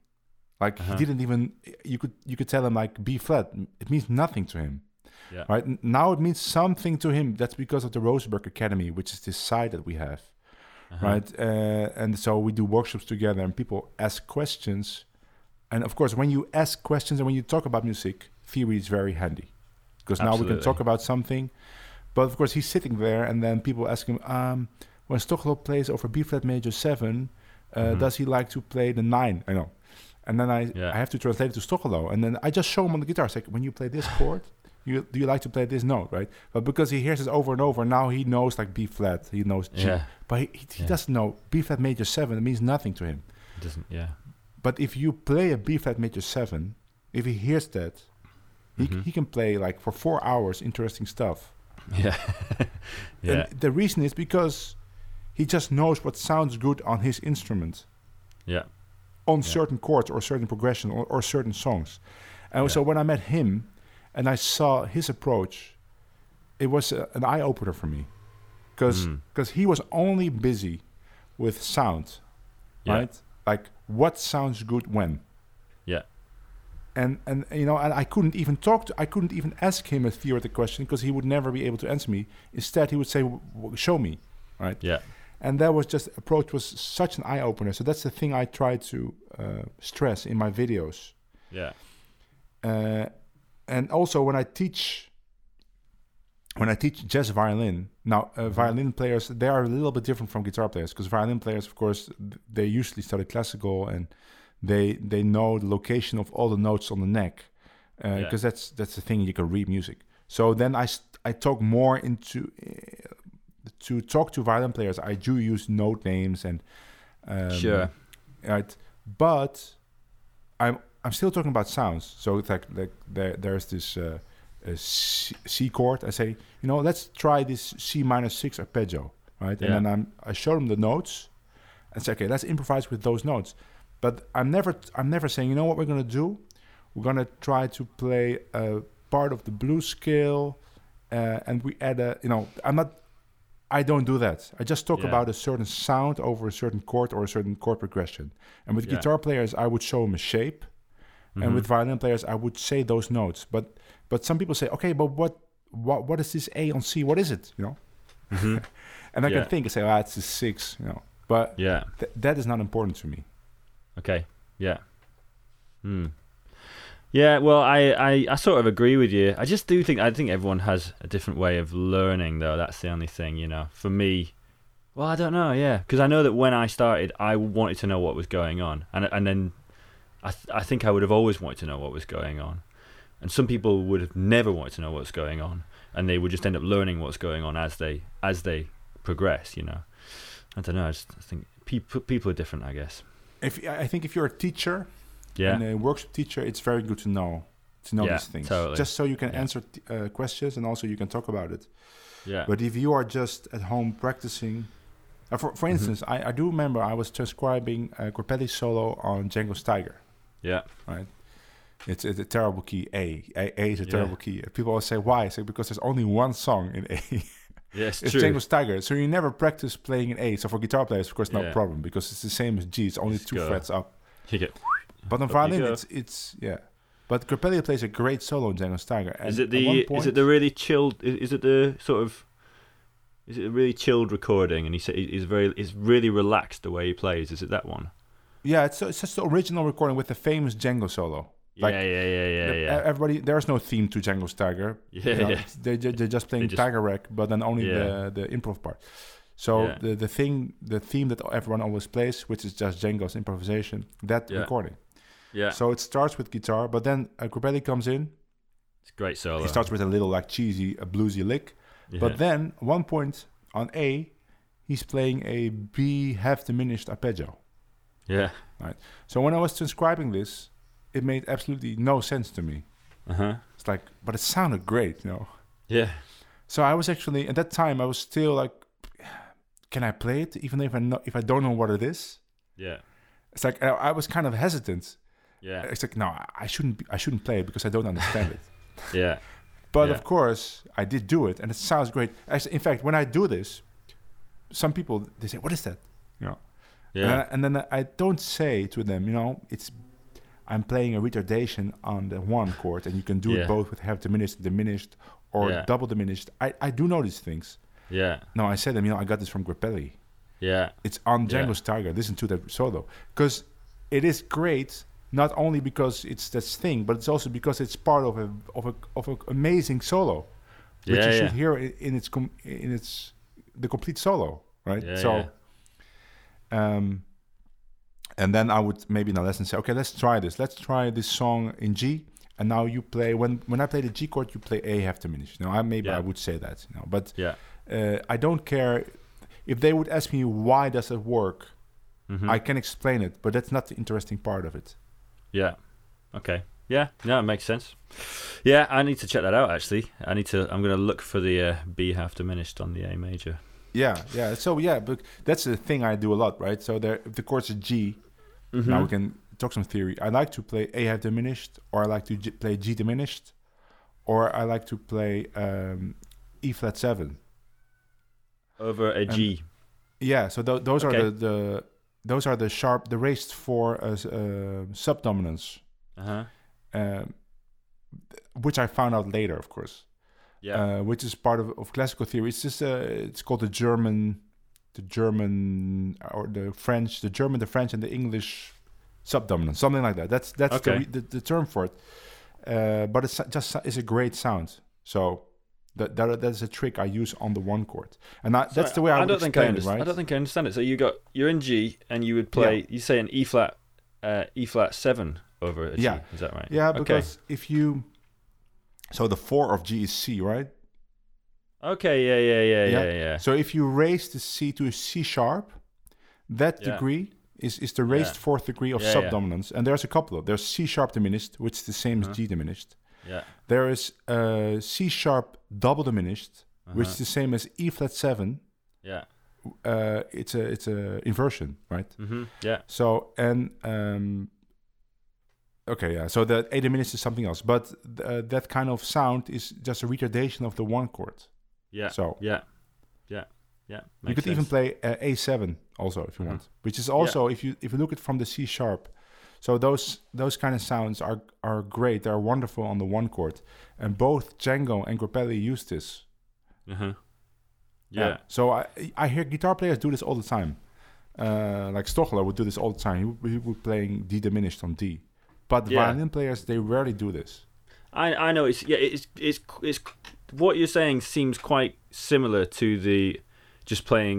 Like Uh-huh. he didn't even. You could you could tell him like B flat. It means nothing to him. Yeah. Right now, it means something to him. That's because of the Rosenberg Academy, which is this site that we have, Uh-huh. right? Uh, and so we do workshops together, and people ask questions. And of course, when you ask questions and when you talk about music, theory is very handy because now we can talk about something. But of course, he's sitting there, and then people ask him, um, when Stochelo plays over B flat major seven, uh, Mhm. does he like to play the nine? I know. And then I, Yeah. I have to translate it to Stochelo, and then I just show him on the guitar. It's like when you play this chord, you do you like to play this note, right? But because he hears it over and over, now he knows like B flat, he knows G, Yeah. but he, he, he Yeah. doesn't know B flat major seven. It means nothing to him. It doesn't. Yeah. But if you play a B flat major seven, if he hears that, he, Mhm. he can play like for four hours interesting stuff. Yeah. yeah. And the reason is because he just knows what sounds good on his instrument, Yeah. on Yeah. certain chords or certain progression or, or certain songs. And so when I met him and I saw his approach, it was a, an eye opener for me because Mm. he was only busy with sound, Yeah. right? Like what sounds good when. Yeah. And and you know, and I couldn't even talk to, I couldn't even ask him a theoretical question because he would never be able to answer me. Instead, he would say, "W- w- "Show me," right? Yeah. and that was just approach was such an eye opener. So that's the thing I try to uh, stress in my videos, Yeah. uh, and also when I teach. When I teach jazz violin, now uh, violin players they are a little bit different from guitar players because violin players, of course, they usually study classical and they they know the location of all the notes on the neck because Yeah. that's that's the thing you can read music. So then I I talk more into uh, to talk to violin players. I do use note names and um, Sure. right, but I'm I'm still talking about sounds. So it's like like there there's this uh, C chord. I say you know let's try this C minor six arpeggio, right? Yeah. And then I'm I show them the notes and say okay let's improvise with those notes. But I'm never I'm never saying you know what we're gonna do. We're gonna try to play a part of the blues scale, uh, and we add a you know I'm not. I don't do that. I just talk Yeah. about a certain sound over a certain chord or a certain chord progression. And with Yeah. guitar players, I would show them a shape, and Mhm. with violin players, I would say those notes. But but some people say, okay, but what what what is this A on C? What is it? You know, Mhm. and I Yeah. can think and say, ah, it's a six. You know, but Yeah. th- that is not important to me. Okay. Yeah. Hmm. Yeah. Well, I, I, I sort of agree with you. I just do think I think everyone has a different way of learning, though. That's the only thing, you know. For me, well, I don't know. Yeah, because I know that when I started, I wanted to know what was going on, and and then I th- I think I would have always wanted to know what was going on, and some people would have never wanted to know what's going on, and they would just end up learning what's going on as they as they progress. You know. I don't know. I just think people people are different. I guess. If I think if you're a teacher Yeah. and a workshop teacher, it's very good to know to know Yeah, these things, totally. just so you can Yeah. answer t- uh, questions and also you can talk about it. Yeah. But if you are just at home practicing, uh, for Mm-hmm. for instance, I, I do remember I was transcribing uh, Grappelli's solo on Django Tiger. Yeah. Right, it's, it's a terrible key. A. A, A is a Yeah. terrible key. People always say why? I say because there's only one song in A. Yes, it's true. Django Tiger, so you never practice playing in A. So for guitar players, of course, no Yeah. problem because it's the same as G. It's only two go. frets up. You get- But on Up violin, it's it's yeah. But Grappelli plays a great solo in Django Tiger. is it the is it the really chilled? Is, is it the sort of is it a really chilled recording? And he said he's very he's really relaxed the way he plays. Is it that one? Yeah, it's it's just the original recording with the famous Django solo. Like, yeah, yeah, yeah, yeah, The- yeah. Everybody, there's no theme to Django's Tiger. Yeah, You know, yeah. They, they, they're just playing just- Tiger Rag, but then only Yeah. the, the improv part. So Yeah. the, the thing, the theme that everyone always plays, which is just Django's improvisation, that Yeah. recording. Yeah. So it starts with guitar, but then uh, comes in. it's a great solo. He starts with a little like cheesy, a bluesy lick. But then one point on A, he's playing a B half diminished arpeggio. Yeah. Right. So when I was transcribing this, it made absolutely no sense to me. Uh huh. It's like, but it sounded great, you know. Yeah. So I was actually at that time I was still like, can I play it even if I know, if I don't know what it is? Yeah. It's like I, I was kind of hesitant. Yeah. It's like no, I- I shouldn't be, I shouldn't play it because I don't understand it. Yeah. But Yeah. of course, I did do it, and it sounds great. As, in fact, when I do this, some people they say, "What is that?" You know, Yeah. and, and then I don't say to them, you know, it's I'm playing a retardation on the one chord, and you can do Yeah. it both with half diminished, diminished, or Yeah. double diminished. I, I do know these things. Yeah. No, I said them. You know, I got this from Grappelli. Yeah. It's on. Django's Tiger. Listen to that solo because it is great. Not only because it's this thing, but it's also because it's part of a of a of an amazing solo, which you should hear in its com- in its the complete solo, right? Yeah, so, um, and then I would maybe in a lesson say, okay, let's try this. Let's try this song in G, and now you play when when I play the G chord, you play A half diminished. You know, I maybe Yeah. I would say that, you know, but Yeah. uh, I don't care if they would ask me why does it work. Mhm. I can explain it, but that's not the interesting part of it. Yeah. Okay. Yeah. No, it makes sense. Yeah, I need to check that out. Actually, I need to. I'm going to look for the uh, B half diminished on the A major. Yeah, yeah. So yeah, but that's the thing I do a lot, right? So there, if the chord's a G, now we can talk some theory. I like to play A half diminished, or I like to G- play G diminished, or I like to play um, E flat seven. over a G. Yeah, so tho- those Okay. are the, the those are the sharp, the raised four s- uh, subdominants, Uh huh. um, which I found out later, of course. Yeah. uh, which is part of, of classical theory. It's just uh, it's called the German, the German or the French, the German, the French, and the English subdominant, something like that. That's that's the, Okay. re- the the term for it. Uh, but it's just it's a great sound. So that that that's a trick I use on the one chord, and I, that's the way I, would don't think I explain it, understand. right? I don't think I understand it. So you got you're in G and you would play. You say an E flat, uh, E flat seven over a G. Yeah. Is that right? yeah, Okay. because if you so the four of G is C, right? Okay. Yeah. Yeah. Yeah. Yeah. Yeah. So if you raise the C to a C sharp, that degree is, is the raised fourth degree of subdominance. And there's a couple of there's C sharp diminished, which is the same Uh-huh. as G diminished. Yeah. There is uh, C sharp double diminished, which is Uh-huh. the same as E flat seven. Yeah. Uh, it's a it's a inversion, right? Mm-hmm. Yeah. So and um, okay, yeah. So the A diminished is something else, but uh, that kind of sound is just a retardation of the one chord. Yeah. So Yeah. Yeah. Yeah. you could even play uh, A7 also if you Mhm. want, which is also if you if you look at from the C sharp. So those those kind of sounds are are great. They're wonderful on the one chord, and both Django and Grappelli use this. Uh-huh. Yeah. So I I hear guitar players do this all the time. Uh, like Stochelo would do this all the time. He would, he would playing D diminished on D, but Yeah. violin players they rarely do this. I I know it's yeah it's it's it's what you're saying seems quite similar to the just playing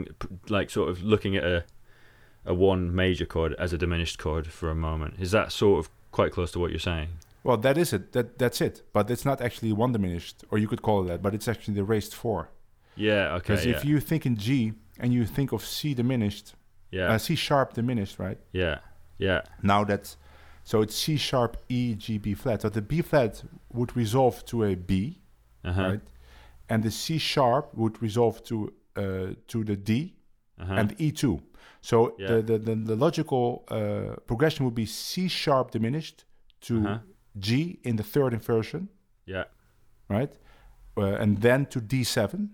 like sort of looking at a a one major chord as a diminished chord for a moment. Is that sort of quite close to what you're saying? Well, that is it. That that's it. But it's not actually one diminished, or you could call it that. But it's actually the raised four. Yeah. Okay. Because Yeah. if you think in G and you think of C diminished, yeah. uh, C sharp diminished, right? yeah. Yeah. Now that's so it's C sharp E G B flat. So the B flat would resolve to a B, Uh huh. right? And the C sharp would resolve to uh, to the D Uh huh. and E two. So Yeah. the, the, the the logical uh, progression would be C sharp diminished to Uh-huh. G in the third inversion, Yeah. right? Uh, and then to D seven,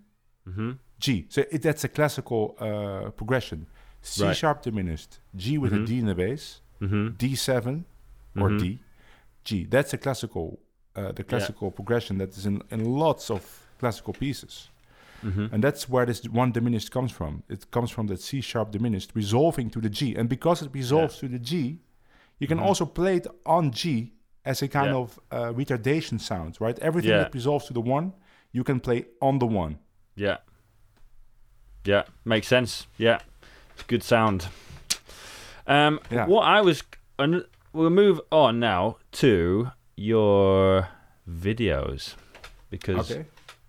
Mm-hmm. G. So it, that's a classical uh, progression. C Right. sharp diminished, G with Mhm. a D in the bass, Mm-hmm. D7 or Mhm. D, G. That's a classical, uh, the classical progression that is in, in lots of classical pieces. Mm-hmm. And that's where this one diminished comes from. It comes from that C sharp diminished resolving to the G. And because it resolves to the G, you can Mhm. also play it on G as a kind Yeah. of uh, retardation sound, right? Everything Yeah. that resolves to the one, you can play on the one. Yeah. Yeah, makes sense. Yeah, it's good sound. Um, Yeah. what I was, an- we'll move on now to your videos because Okay.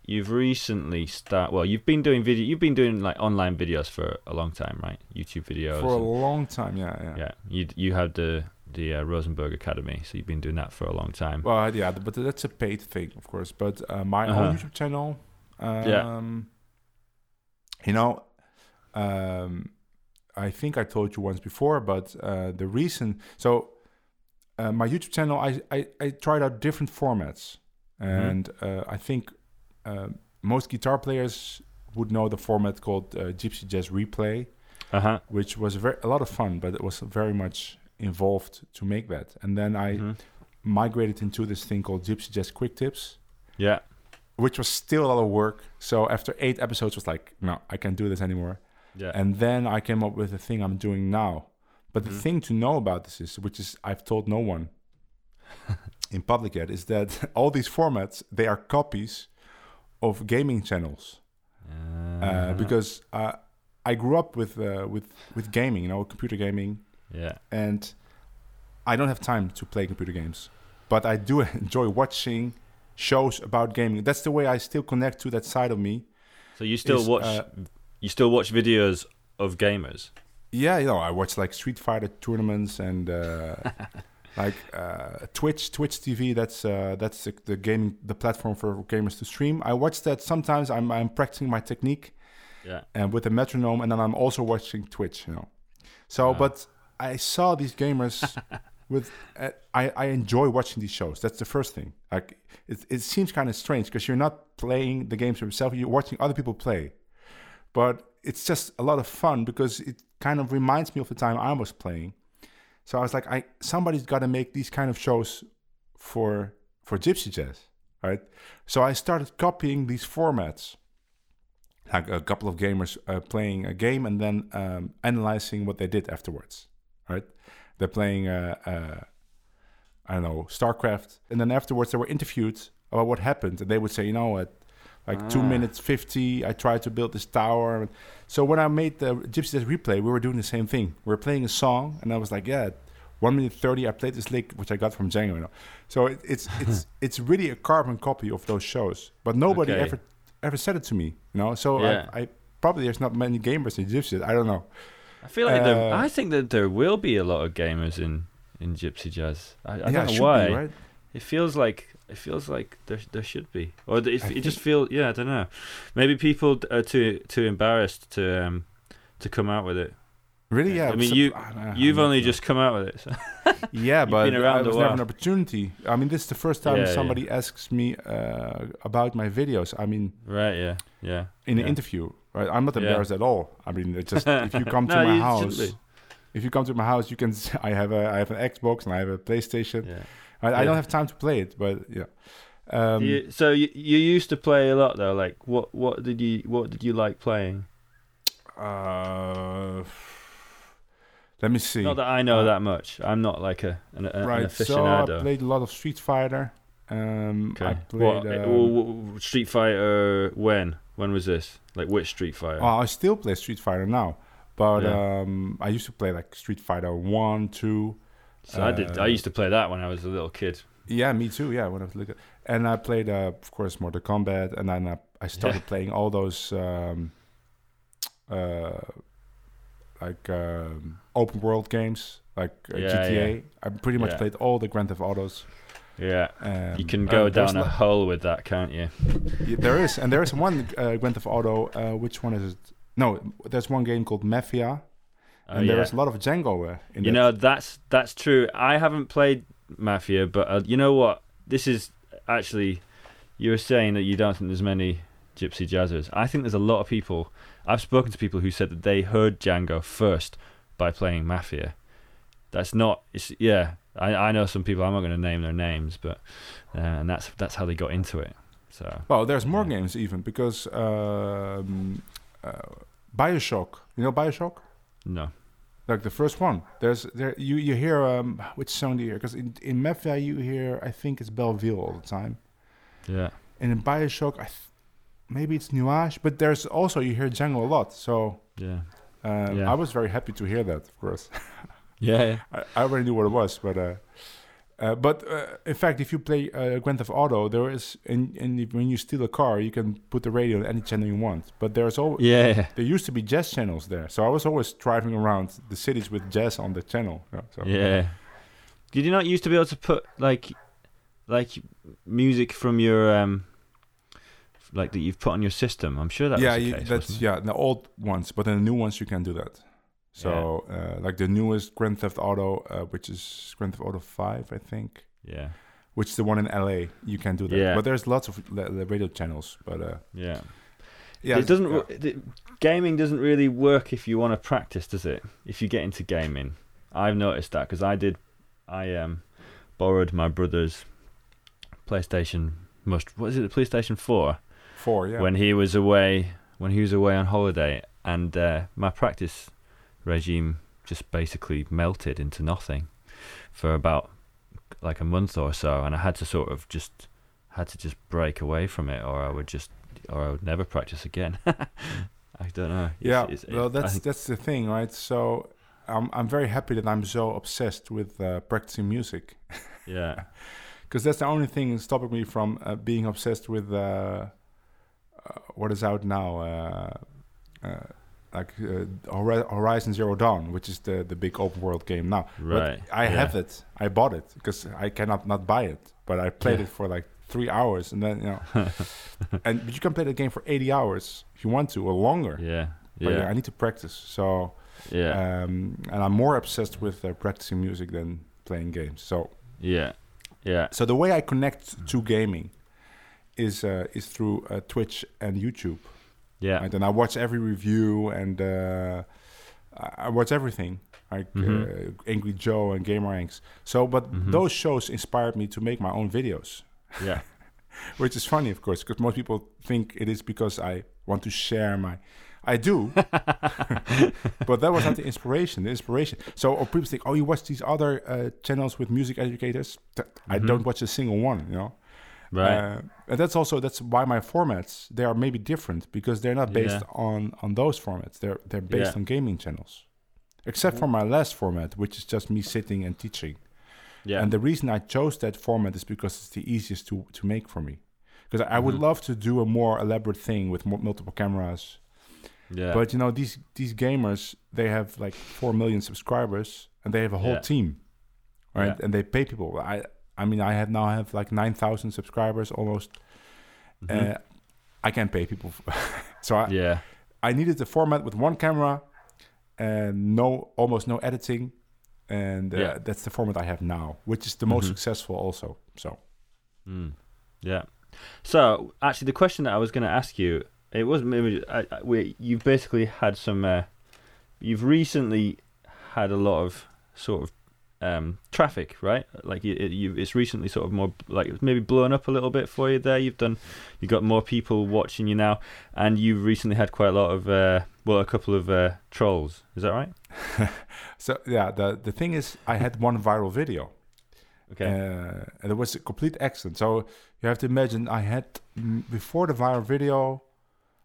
you've recently start. Well, you've been doing video. You've been doing like online videos for a long time, right? YouTube videos. For a and- long time, yeah, yeah. yeah, you you had the the uh, Rosenberg Academy, so you've been doing that for a long time. Well, yeah, but that's a paid thing, of course. But uh, my Uh-huh. own YouTube channel, um, Yeah. you know, um, I think I told you once before, but uh, the reason so uh, my YouTube channel, I, I I tried out different formats, and uh, I think uh, most guitar players would know the format called uh, Gypsy Jazz Replay Uh huh. which was very, a lot of fun, but it was very much involved to make that. And then I Mm-hmm. migrated into this thing called Gypsy Jazz Quick Tips, Yeah. which was still a lot of work. So after eight episodes, was like, no, I can't do this anymore. Yeah. And then I came up with the thing I'm doing now. But the Mhm. thing to know about this is, which is I've told no one in public yet, is that all these formats they are copies of gaming channels uh, Uh-huh. because uh, I grew up with uh, with with gaming, you know, computer gaming, yeah. and I don't have time to play computer games, but I do enjoy watching shows about gaming. That's the way I still connect to that side of me. So you still is, watch uh, you still watch videos of gamers. Yeah, you know, I watch like Street Fighter tournaments and uh, like uh, Twitch, Twitch TV. That's uh, that's the, the gaming the platform for gamers to stream. I watch that sometimes. I'm I'm practicing my technique Yeah. and with a metronome, and then I'm also watching Twitch. You know, so Ah. but I saw these gamers with. Uh, I I enjoy watching these shows. That's the first thing. Like it it seems kind of strange because you're not playing the games yourself. You're watching other people play, but it's just a lot of fun because it kind of reminds me of the time I was playing. So I was like, I somebody's got to make these kind of shows for for Gypsy Jazz, right? So I started copying these formats, like a couple of gamers uh, playing a game and then um, analyzing what they did afterwards, right? They're playing, uh, uh, I don't know, StarCraft, and then afterwards they were interviewed about what happened, and they would say, you know, at like two Ah. minutes fifty, I tried to build this tower. So when I made the Gypsy Jazz replay, we were doing the same thing. We were playing a song, and I was like, yeah, one minute thirty, I played this lick, which I got from Django. So it, it's it's it's really a carbon copy of those shows, but nobody Okay. ever ever said it to me. You know, so Yeah. I, I probably there's not many gamers in Gypsy. Jazz, I don't know. I feel like there, Uh, I think that there will be a lot of gamers in in Gypsy Jazz. I, I yeah, don't know why. Be, right? It feels like it feels like there there should be, or it, I it just feel yeah. I don't know. Maybe people are too too embarrassed to um to come out with it. Really? Yeah. I mean, you I you've I'm only just come out with it. So. Yeah, but been around a was never an opportunity. I mean, this is the first time Yeah, somebody asks me uh, about my videos. I mean, right? Yeah. Yeah. in an interview, right? I'm not Yeah. embarrassed at all. I mean, it's just if you come to my house, if you come to my house, you can. I have a I have an Xbox and I have a PlayStation. Yeah. I, I don't have time to play it, but yeah. Um, you, so you you used to play a lot though. Like what what did you what did you like playing? uh, let me see. Not that I know Uh, that much. I'm not like a an, a, an right, so I played a lot of Street Fighter. Um, I okay. played. What, uh, um, Street Fighter? When? When was this? Like which Street Fighter? Oh, I still play Street Fighter now, but Yeah. um, I used to play like Street Fighter One, Two. So I did. I uh, used to play that when I was a little kid. Yeah, me too. Yeah, when I was looking, and I played, uh, of course, Mortal Kombat, and then I, I started Yeah. playing all those um, uh, like um, open world games, like uh, Yeah, GTA. I pretty much Yeah. played all the Grand Theft Autos. Yeah. Um, You can uh, go down a hole with that, can't you? Yeah, there is, and there is one uh, Grand Theft Auto. Uh, which one is it? No, there's one game called Mafia, Oh, and yeah. there is a lot of Django in You know that's that's true. I haven't played Mafia, but uh, you know what? This is actually you were saying that you don't think there's many Gypsy Jazzers. I think there's a lot of people. I've spoken to people who said that they heard Django first by playing Mafia. That's not. It's yeah. I I know some people. I'm not going to name their names, but uh, and that's that's how they got into it. So Well, there's more Yeah. games even because um, uh, Bioshock. You know Bioshock? no. Like the first one. There's there you you hear um which song do you hear? Because in in Mafia you hear I think it's Belleville all the time, Yeah. and in Bioshock I th- maybe it's Nuages, but there's also you hear Django a lot. So Yeah. um, Yeah. I was very happy to hear that, of course. Yeah, yeah. I, I already knew what it was, but uh, uh, but uh, in fact, if you play uh, Grand Theft Auto, there is in, in when you steal a car, you can put the radio on any channel you want. But there's always Yeah, there used to be jazz channels there, so I was always driving around the cities with jazz on the channel. Yeah, so. Yeah. Did you not used to be able to put like like music from your um like that you've put on your system? I'm sure that yeah, was the you, case, that's yeah the old ones, but in the new ones you can do that. So uh, like the newest Grand Theft Auto, uh, which is Grand Theft Auto Five, I think, Yeah. which is the one in LA, you can do that. Yeah. But there's lots of la- la- radio channels, but uh, Yeah. yeah, it doesn't yeah. the, gaming doesn't really work if you want to practice, does it? If you get into gaming. I've noticed that because I did I um borrowed my brother's PlayStation must what is it, the PlayStation 4? four. Yeah, when he was away when he was away on holiday and uh, my practice regime just basically melted into nothing for about like a month or so and I had to sort of just had to just break away from it or I would just or I would never practice again I don't know It's- yeah. it's- it- well, that's think- that's the thing, right? So I'm I'm very happy that I'm so obsessed with uh, practicing music yeah because that's the only thing stopping me from uh, being obsessed with uh, uh, what is out now, uh, uh, like uh, Horizon Zero Dawn, which is the the big open world game now. right But I yeah. have it. I bought it because I cannot not buy it. But I played Yeah. it for like three hours, and then you know, and but you can play the game for eighty hours if you want to or longer. yeah But yeah, yeah I need to practice. So yeah um, and I'm more obsessed with uh, practicing music than playing games. So yeah yeah so the way I connect to gaming is uh, is through uh, Twitch and YouTube. Yeah Right? And I watch every review and uh, I watch everything like Mhm. uh, Angry Joe and GameRanx. So, but Mhm. those shows inspired me to make my own videos, yeah which is funny, of course, because most people think it is because I want to share my. I do, but that was not the inspiration. The inspiration. So, or people think, oh, you watch these other uh, channels with music educators. I Mhm. don't watch a single one. You know. Right Uh, and that's also that's why my formats they are maybe different because they're not based Yeah. on on those formats. They're they're based Yeah. on gaming channels, except for my last format, which is just me sitting and teaching. yeah And the reason I chose that format is because it's the easiest to to make for me. Because I would Mhm. love to do a more elaborate thing with mo- multiple cameras, yeah but you know these these gamers they have like four million subscribers and they have a whole Yeah. team, right? Yeah. And they pay people. I I mean I have now have like nine thousand subscribers almost. Mhm. Uh, I can't pay people, so I, yeah I needed a format with one camera and no almost no editing, and uh, Yeah. that's the format I have now, which is the most Mhm. successful also. So Mm. Yeah. So actually, the question that I was going to ask you, it was maybe I, I, we, you've basically had some. Uh, you've recently had a lot of sort of um, traffic, right? Like you, it, you, it's recently sort of more like maybe blown up a little bit for you there. You've done, you've got more people watching you now, and you've recently had quite a lot of, uh, well, a couple of uh, trolls. Is that right? so yeah, the the thing is, I had one viral video. Okay. Uh, and it was a complete accident. So you have to imagine I had mm, before the viral video,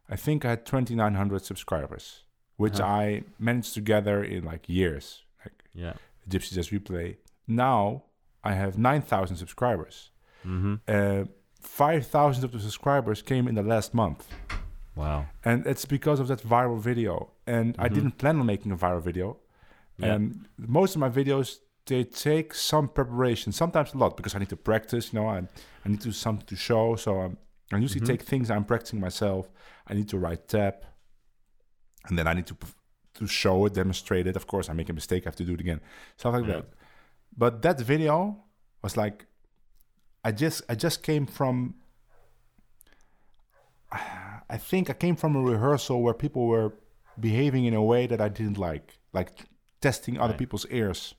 I think I had 2,900 subscribers, which Uh-huh. I managed to gather in like years, like yeah. Gypsy Jazz Replay. Now I have 9,000 subscribers. Mhm. Uh, 5,000 of the subscribers came in the last month. Wow. And it's because of that viral video. And I Mhm. didn't plan on making a viral video. Yeah. And most of my videos, they take some preparation, sometimes a lot, because I need to practice. You know, I, I need to do something to show. So um, I usually Mhm. take things I'm practicing myself. I need to write tab, and then I need to to show it, demonstrate it. Of course, I make a mistake, I have to do it again, stuff like Yeah. that. But that video was like, I just I just came from. I think I came from a rehearsal where people were behaving in a way that I didn't like, like testing other Right. people's ears.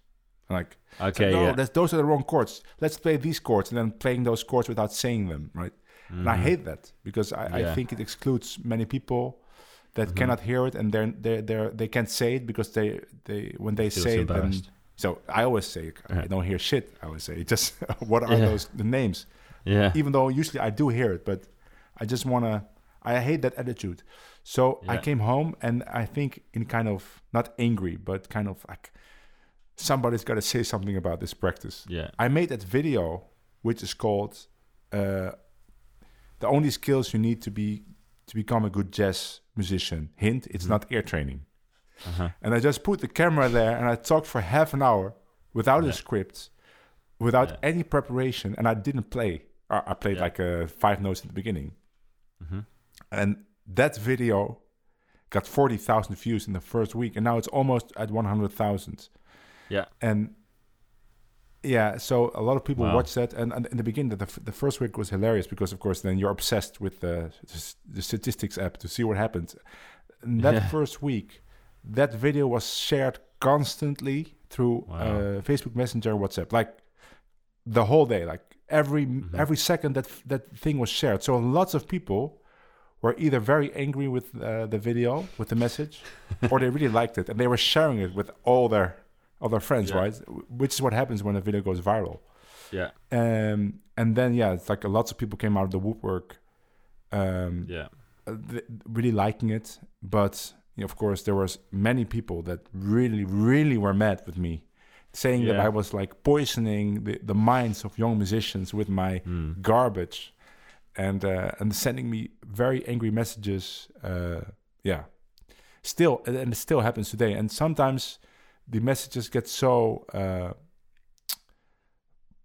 Like, Okay. no, yeah. those are the wrong chords. Let's play these chords, and then playing those chords without saying them, right? And I Mhm. hate that because I, I think it excludes many people that Mhm. cannot hear it, and they're, they're, they're, they can't say it because they, they when they Feel say it, then so I always say I don't hear shit. I always say just what are Yeah. those the names? Yeah. even though usually I do hear it, but I just wanna. I hate that attitude. So I came home and I think in kind of not angry, but kind of like somebody's got to say something about this practice. Yeah. I made that video, which is called uh, "The Only Skills You Need to Be to Become a Good Jazz Musician." Hint: It's Mhm. not ear training. Uh-huh. And I just put the camera there and I talked for half an hour without a script, without Yeah. any preparation, and I didn't play. I played Yeah. like uh, five notes in the beginning, hmm and that video got forty thousand views in the first week, and now it's almost at one hundred thousand. Yeah. and yeah, so a lot of people Wow. watch that, and, and in the beginning, the, f- the first week was hilarious because, of course, then you're obsessed with the, the statistics app to see what happens. And that Yeah. first week, that video was shared constantly through Wow. uh, Facebook Messenger, and WhatsApp, like the whole day, like every Mhm. every second that that thing was shared. So lots of people were either very angry with uh, the video, with the message, or they really liked it and they were sharing it with all their all their friends, Yeah. right? Which is what happens when a video goes viral. Yeah. Um, and then yeah, it's like lots of people came out of the woodwork, um, Yeah. uh, th- really liking it. But you know, of course, there was many people that really, really were mad with me, saying that I was like poisoning the, the minds of young musicians with my Mm. garbage, and uh, and sending me very angry messages. Uh, yeah, still, and it still happens today. And sometimes the messages get so uh,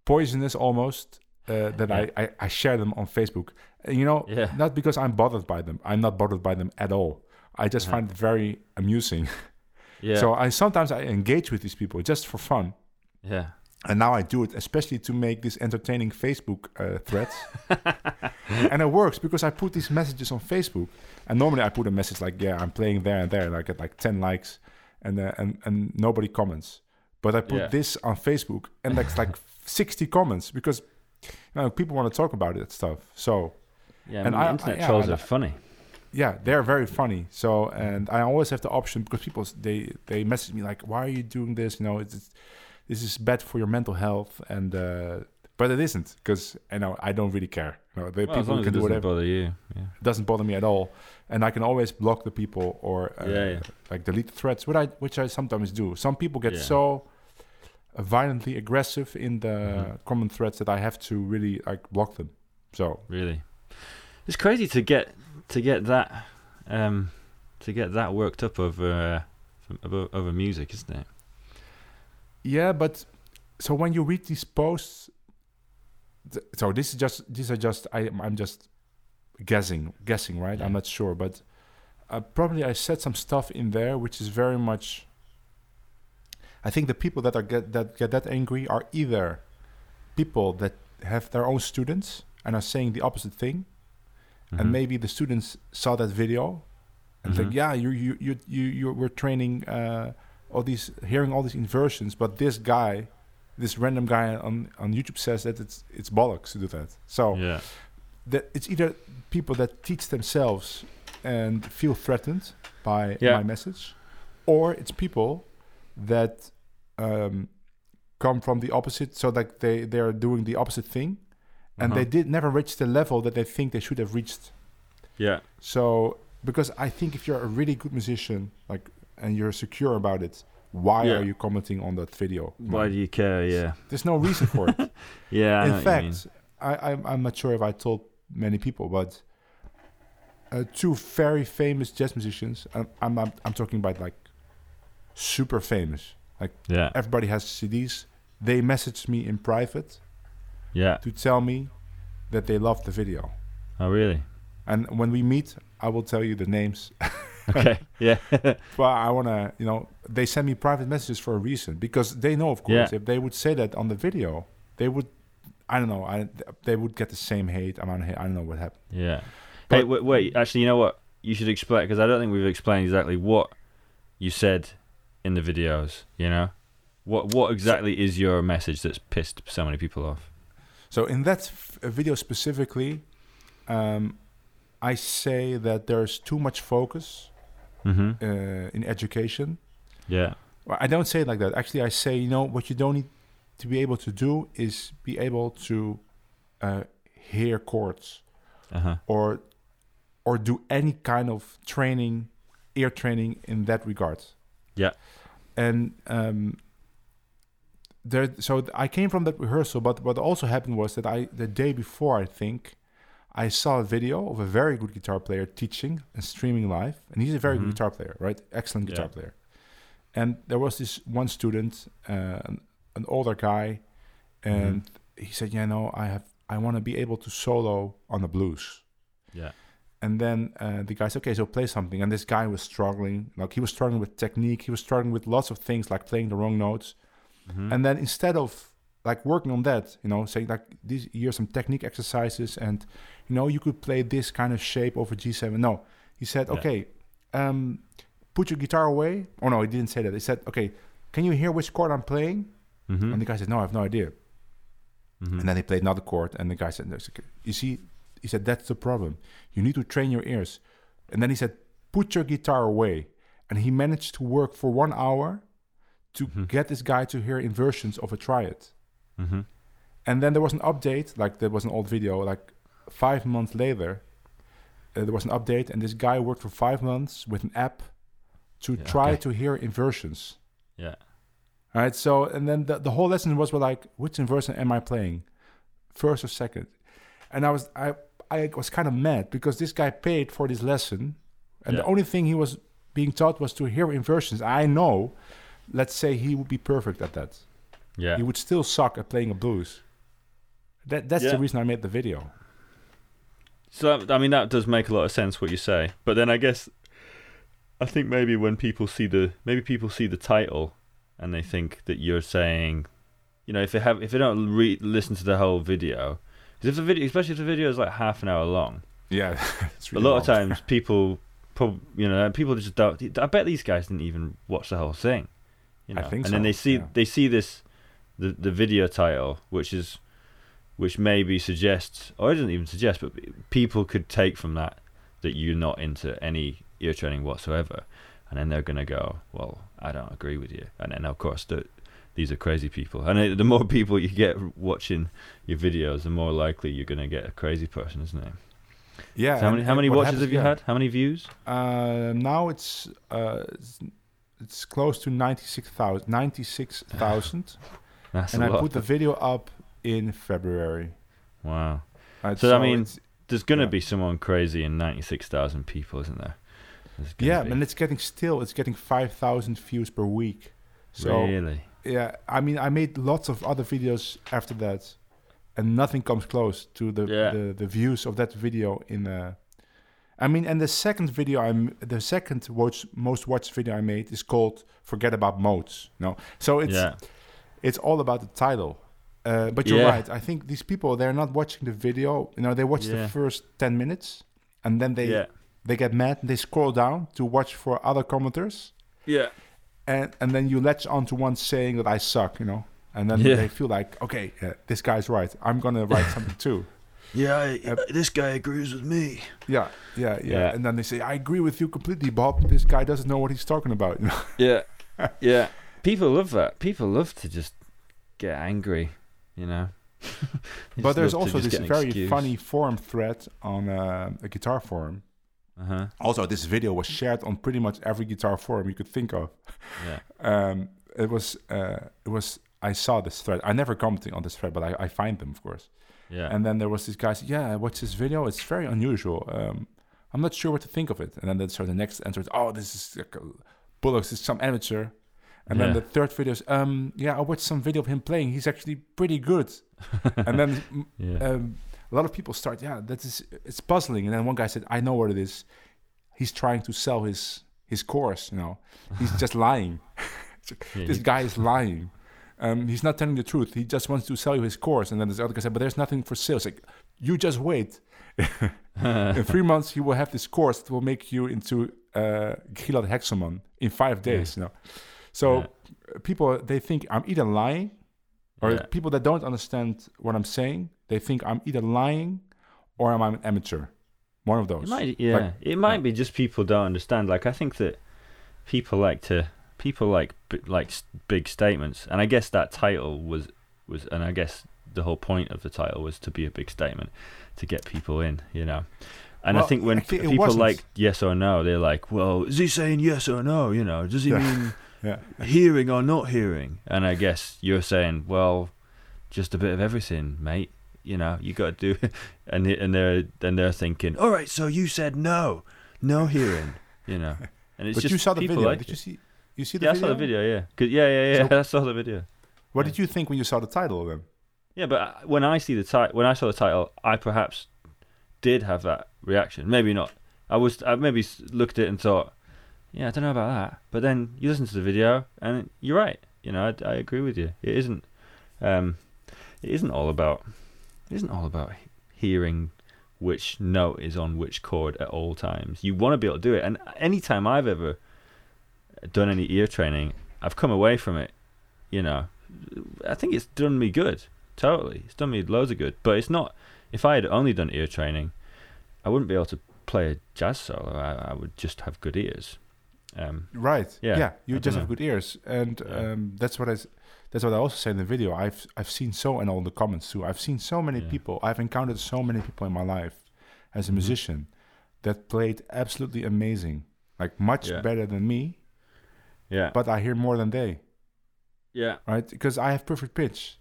poisonous almost uh, that I, I I share them on Facebook. And, you know, Yeah. not because I'm bothered by them. I'm not bothered by them at all. I just Uh-huh. find it very amusing. Yeah. So I sometimes I engage with these people just for fun. yeah. And now I do it especially to make these entertaining Facebook uh, threads. and it works because I put these messages on Facebook. And normally I put a message like, "Yeah, I'm playing there and there," and I get like ten likes, and uh, and and nobody comments. But I put Yeah. this on Facebook, and that's like sixty comments because you know people want to talk about it stuff. So Yeah. And I- internet I- yeah, trolls I- are funny. yeah, they're very funny. So and I always have the option because people they they message me like, "Why are you doing this?" You know, it's, it's this is bad for your mental health, and uh, but it isn't because you know I don't really care. You know, the Well, people can it do doesn't whatever. bother you. Yeah. It doesn't bother me at all, and I can always block the people or uh, Yeah, yeah. like delete the threads, which I which I sometimes do. Some people get so violently aggressive in the Mhm. common threads that I have to really like block them. So Really. It's crazy to get to get that um to get that worked up over uh, over, over music, isn't it? Yeah, but so when you read these posts, th- so this is just these are just I I'm just guessing guessing right. Yeah. I'm not sure, but uh, probably I said some stuff in there which is very much. I think the people that are get that get that angry are either people that have their own students and are saying the opposite thing, Mhm. and maybe the students saw that video and think, Mhm. yeah, you you you you you were training uh, all these, hearing all these inversions, but this guy, this random guy on on YouTube says that it's it's bollocks to do that. So Yeah. that it's either people that teach themselves and feel threatened by Yeah. my message, or it's people that um, come from the opposite, so that they they are doing the opposite thing, and they Uh-huh. did never reach the level that they think they should have reached. Yeah. So because I think if you're a really good musician, like and you're secure about it, why Yeah. are you commenting on that video? Why do you care? Yeah. There's no reason for it. Yeah. In fact, I, I'm I'm not sure if I told many people, but uh, two very famous jazz musicians. I'm, I'm I'm I'm talking about like super famous. Like yeah. Everybody has CDs. They messaged me in private Yeah. to tell me that they loved the video. Oh, really? And when we meet, I will tell you the names Okay. yeah. Well, I want to, you know, they send me private messages for a reason because they know, of course, Yeah. if they would say that on the video, they would, I don't know, I they would get the same hate amount of hate. I don't know what happened. yeah. But- hey, wait, wait. Actually, you know what? You should explain because I don't think we've explained exactly what you said in the videos. You know, what what exactly is your message that's pissed so many people off? So in that f- video specifically, um, I say that there's too much focus Mm-hmm. uh, in education. Yeah. Well, I don't say it like that. Actually, I say, you know, what you don't need to be able to do is be able to uh, hear chords. Uh huh. or or do any kind of training ear training in that regard Yeah. and um there. So I came from that rehearsal, but what also happened was that I the day before I think I saw a video of a very good guitar player teaching and streaming live, and he's a very Mhm. good guitar player, right? Excellent guitar Yeah. player. And there was this one student, uh, an, an older guy, and he said, "Yeah, no, I have, I want to be able to solo on the blues." Yeah. And then uh, the guy said, "Okay, so play something." And this guy was struggling, like he was struggling with technique. He was struggling with lots of things, like playing the wrong notes. Mhm. And then instead of like working on that, you know, saying like these here's some technique exercises, and know you could play this kind of shape over G7. No, he said, Yeah. "Okay, um, put your guitar away." Oh no, he didn't say that. He said, "Okay, can you hear which chord I'm playing?" Mhm. And the guy said, "No, I have no idea." Mhm. And then he played another chord, and the guy said, "That's "You see," he said, "that's the problem. You need to train your ears." And then he said, "Put your guitar away." And he managed to work for one hour to Mhm. get this guy to hear inversions of a triad. Mhm. And then there was an update, like there was an old video, like five months later, uh, there was an update, and this guy worked for five months with an app to Yeah, try okay. to hear inversions. Yeah. All right. So, and then the, the whole lesson was well, like, which inversion am I playing, first or second? And I was I I was kind of mad because this guy paid for this lesson, and the only thing he was being taught was to hear inversions. I know, let's say he would be perfect at that. Yeah. He would still suck at playing a blues. That that's Yeah. the reason I made the video. So that, I mean that does make a lot of sense what you say, but then I guess I think maybe when people see the maybe people see the title and they think that you're saying, you know, if they have if they don't re- listen to the whole video, because if the video, especially if the video is like half an hour long, Yeah, it's a lot of times people, prob- you know, people just don't. I bet these guys didn't even watch the whole thing. You I think and then they see yeah. they see this the the video title, which is which maybe suggests, or it doesn't even suggest, but people could take from that that you're not into any ear training whatsoever, and then they're gonna go, well, I don't agree with you, and then of course the, these are crazy people, and the more people you get watching your videos, the more likely you're gonna get a crazy person, isn't it? Yeah. So how many how many watches happens- have you yeah. had? How many views? Uh, now it's uh, it's, close to 96,000. 96,000. That's and a I put the video up in February. wow. Right, So, I mean, There's gonna Yeah. be someone crazy in ninety six thousand people, isn't there? Yeah, be. and it's getting still. It's getting 5,000 views per week. So really. yeah, I mean, I made lots of other videos after that, and nothing comes close to the Yeah. the, the views of that video in. Uh, I mean, and the second video I'm the second watch, most watched video I made is called "Forget About Modes." No, so it's yeah. it's all about the title. Uh, but you're Yeah. right. I think these people they're not watching the video. You know, they watch Yeah. the first ten minutes, and then they yeah. they get mad. and They scroll down to watch for other commenters, Yeah. and and then you latch onto one saying that I suck. You know, and then they feel like, okay, yeah, this guy's right. I'm gonna write something too. Yeah. Uh, this guy agrees with me. Yeah, yeah, yeah, Yeah. And then they say, I agree with you completely, Bob. This guy doesn't know what he's talking about. You know? Yeah. yeah. People love that. People love to just get angry. You know. But there's also this very excuse. funny forum thread on uh, a guitar forum. Uh-huh. Also, this video was shared on pretty much every guitar forum you could think of. Yeah. Um, it was, uh, it was. I saw this thread. I never commented on this thread, but I, I find them, of course. Yeah. And then there was this guy said, "Yeah, what's this video? It's very unusual. Um, I'm not sure what to think of it." And then the, so the next answer is, "Oh, this is like a, Bullocks is some amateur." And then the third video is, um, "Yeah, I watched some video of him playing. He's actually pretty good." and then yeah. um, a lot of people start, "Yeah, that is it's puzzling." And then one guy said, "I know what it is. He's trying to sell his his course. You know, he's just lying. Yeah, this guy is lying." Um, he's not telling the truth. He just wants to sell you his course. And then this other guy said, "But there's nothing for sale." It's like, you just wait. in three months, you will have this course that will make you into uh, Gilad Hekselman in five days. You know, so Yeah. people they think I'm either lying, or Yeah. people that don't understand what I'm saying, they think I'm either lying or I'm an amateur. One of those. It might, yeah, Like- it might yeah. be just people don't understand. Like I think that people like to people like like big statements, and I guess that title was was, and I guess the whole point of the title was to be a big statement to get people in, you know. And I think when actually, it people like yes or no, they're like, well, is he saying yes or no? You know, does he Yeah. mean Yeah. hearing or not hearing. And I guess you're saying, well, just a bit of everything, mate. You know, you got to do. And and they're and they're thinking, all right, so you said no, no hearing. You know, and it's but just you saw the people video. like Did you see? You see the yeah, video? I saw the video. Yeah, 'Cause- yeah, yeah, yeah. So- I saw the video. What Yeah. did you think when you saw the title then? Yeah, but uh, when I see the title, when I saw the title, I perhaps did have that reaction. Maybe not. I was. I maybe looked at it and thought, yeah, I don't know about that. But then you listen to the video, and you're right. You know, I, I agree with you. It isn't. Um, it isn't all about. It isn't all about hearing which note is on which chord at all times. You want to be able to do it. And any time I've ever done any ear training, I've come away from it. You know, I think it's done me good. Totally, it's done me loads of good. But it's not. If I had only done ear training, I wouldn't be able to play a jazz solo. I, I would just have good ears. Um, Right. Yeah, Yeah. You I just have good ears, and Yeah. um, that's what I. That's what I also say in the video. I've I've seen so and all the comments too. I've seen so many Yeah. people. I've encountered so many people in my life as a Mhm. musician that played absolutely amazing, like much better than me. yeah, But I hear more than they, yeah, right? Because I have perfect pitch.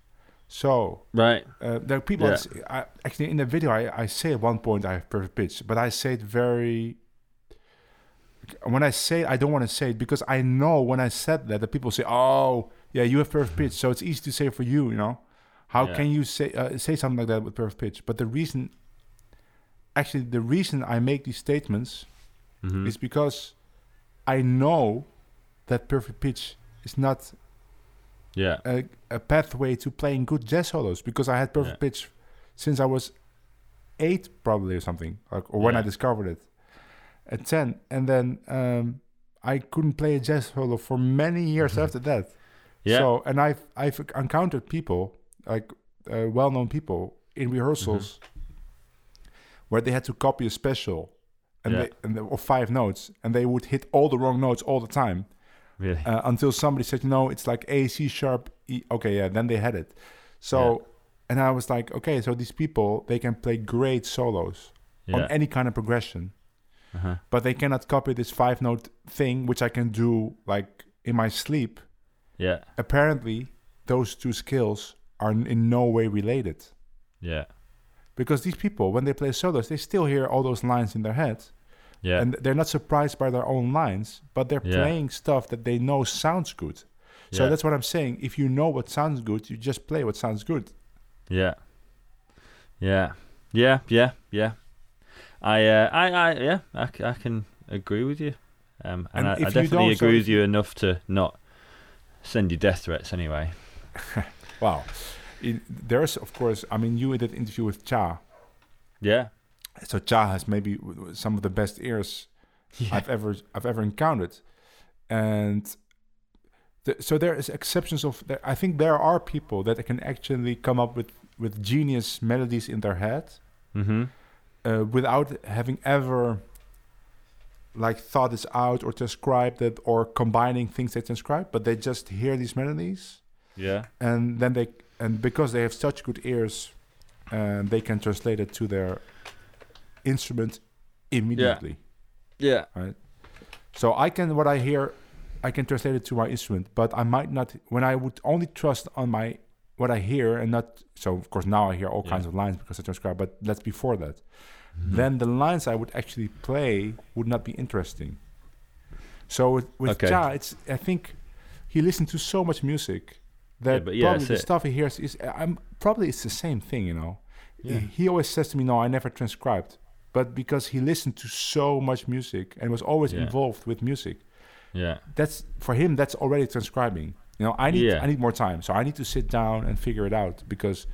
So right, uh, there are people. That actually, in the video, I, I say at one point I have perfect pitch, but I say it very. When I say I don't want to say it because I know when I said that, the people say, "Oh, yeah, you have perfect pitch," so it's easy to say for you. You know, how Yeah. can you say uh, say something like that with perfect pitch? But the reason, actually, the reason I make these statements hmm is because I know that perfect pitch is not yeah, a, a pathway to playing good jazz solos because I had perfect Yeah. pitch since I was eight, probably or something, like, or when I discovered it at ten, and then um, I couldn't play a jazz solo for many years after that. yeah, So, and I've I've encountered people like uh, well-known people in rehearsals where they had to copy a special. And, Yeah. they, and they, or five notes, and they would hit all the wrong notes all the time really, uh, until somebody said, no, it's like A, C sharp, E. Okay, yeah, then they had it. So, and I was like, okay, so these people, they can play great solos on any kind of progression, uh-huh. but they cannot copy this five note thing, which I can do like in my sleep. yeah, Apparently, those two skills are in- no way related. yeah, Because these people, when they play solos, they still hear all those lines in their head. yeah, And they're not surprised by their own lines, but they're Yeah. playing stuff that they know sounds good. So yeah, that's what I'm saying. If you know what sounds good, you just play what sounds good. yeah, yeah, yeah, yeah, yeah. I, uh, I, I, yeah, I, I can agree with you. Um, and, And I, I definitely don't, so agree with you enough to not send you death threats anyway. Wow. There's, of course, I mean, you did interview with Tcha. Yeah, So Tcha has maybe some of the best ears yeah, I've ever I've ever encountered, and so there is exceptions of. I think there are people that can actually come up with with genius melodies in their head mm-hmm. Uh, without having ever like thought this out or transcribed it or combining things they transcribe, but they just hear these melodies yeah, and then they and because they have such good ears, uh, they can translate it to their instrument immediately. yeah, Right. So I can what I hear, I can translate it to my instrument, but I might not when I would only trust on my what I hear and not. So of course now I hear all Yeah. kinds of lines because I transcribe, but that's before that. Mhm. Then the lines I would actually play would not be interesting. So with, with Okay. Ja, it's I think he listened to so much music that but yeah, probably the it. stuff he hears is I'm probably it's the same thing, you know. Yeah. He always says to me, "No, I never transcribed," but because he listened to so much music and was always Yeah. involved with music, yeah, that's for him. That's already transcribing. You know, I need Yeah. I need more time, so I need to sit down and figure it out because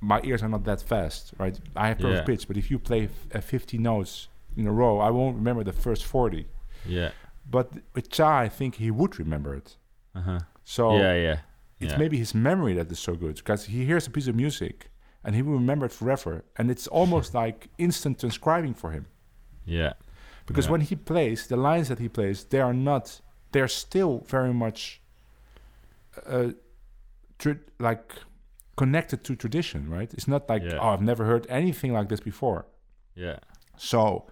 my ears are not that fast, right? I have perfect Yeah. pitch, but if you play f- uh, 50 notes in a row, I won't remember the first 40. yeah, But with Tcha, I think he would remember it. uh huh, So yeah, yeah, it's yeah. maybe his memory that is so good because he hears a piece of music and he will remember it forever, and it's almost like instant transcribing for him. yeah, Because Yeah. when he plays, the lines that he plays, they are not, they're still very much uh, tr- like connected to tradition, right? It's not like, Yeah. oh, I've never heard anything like this before. yeah, So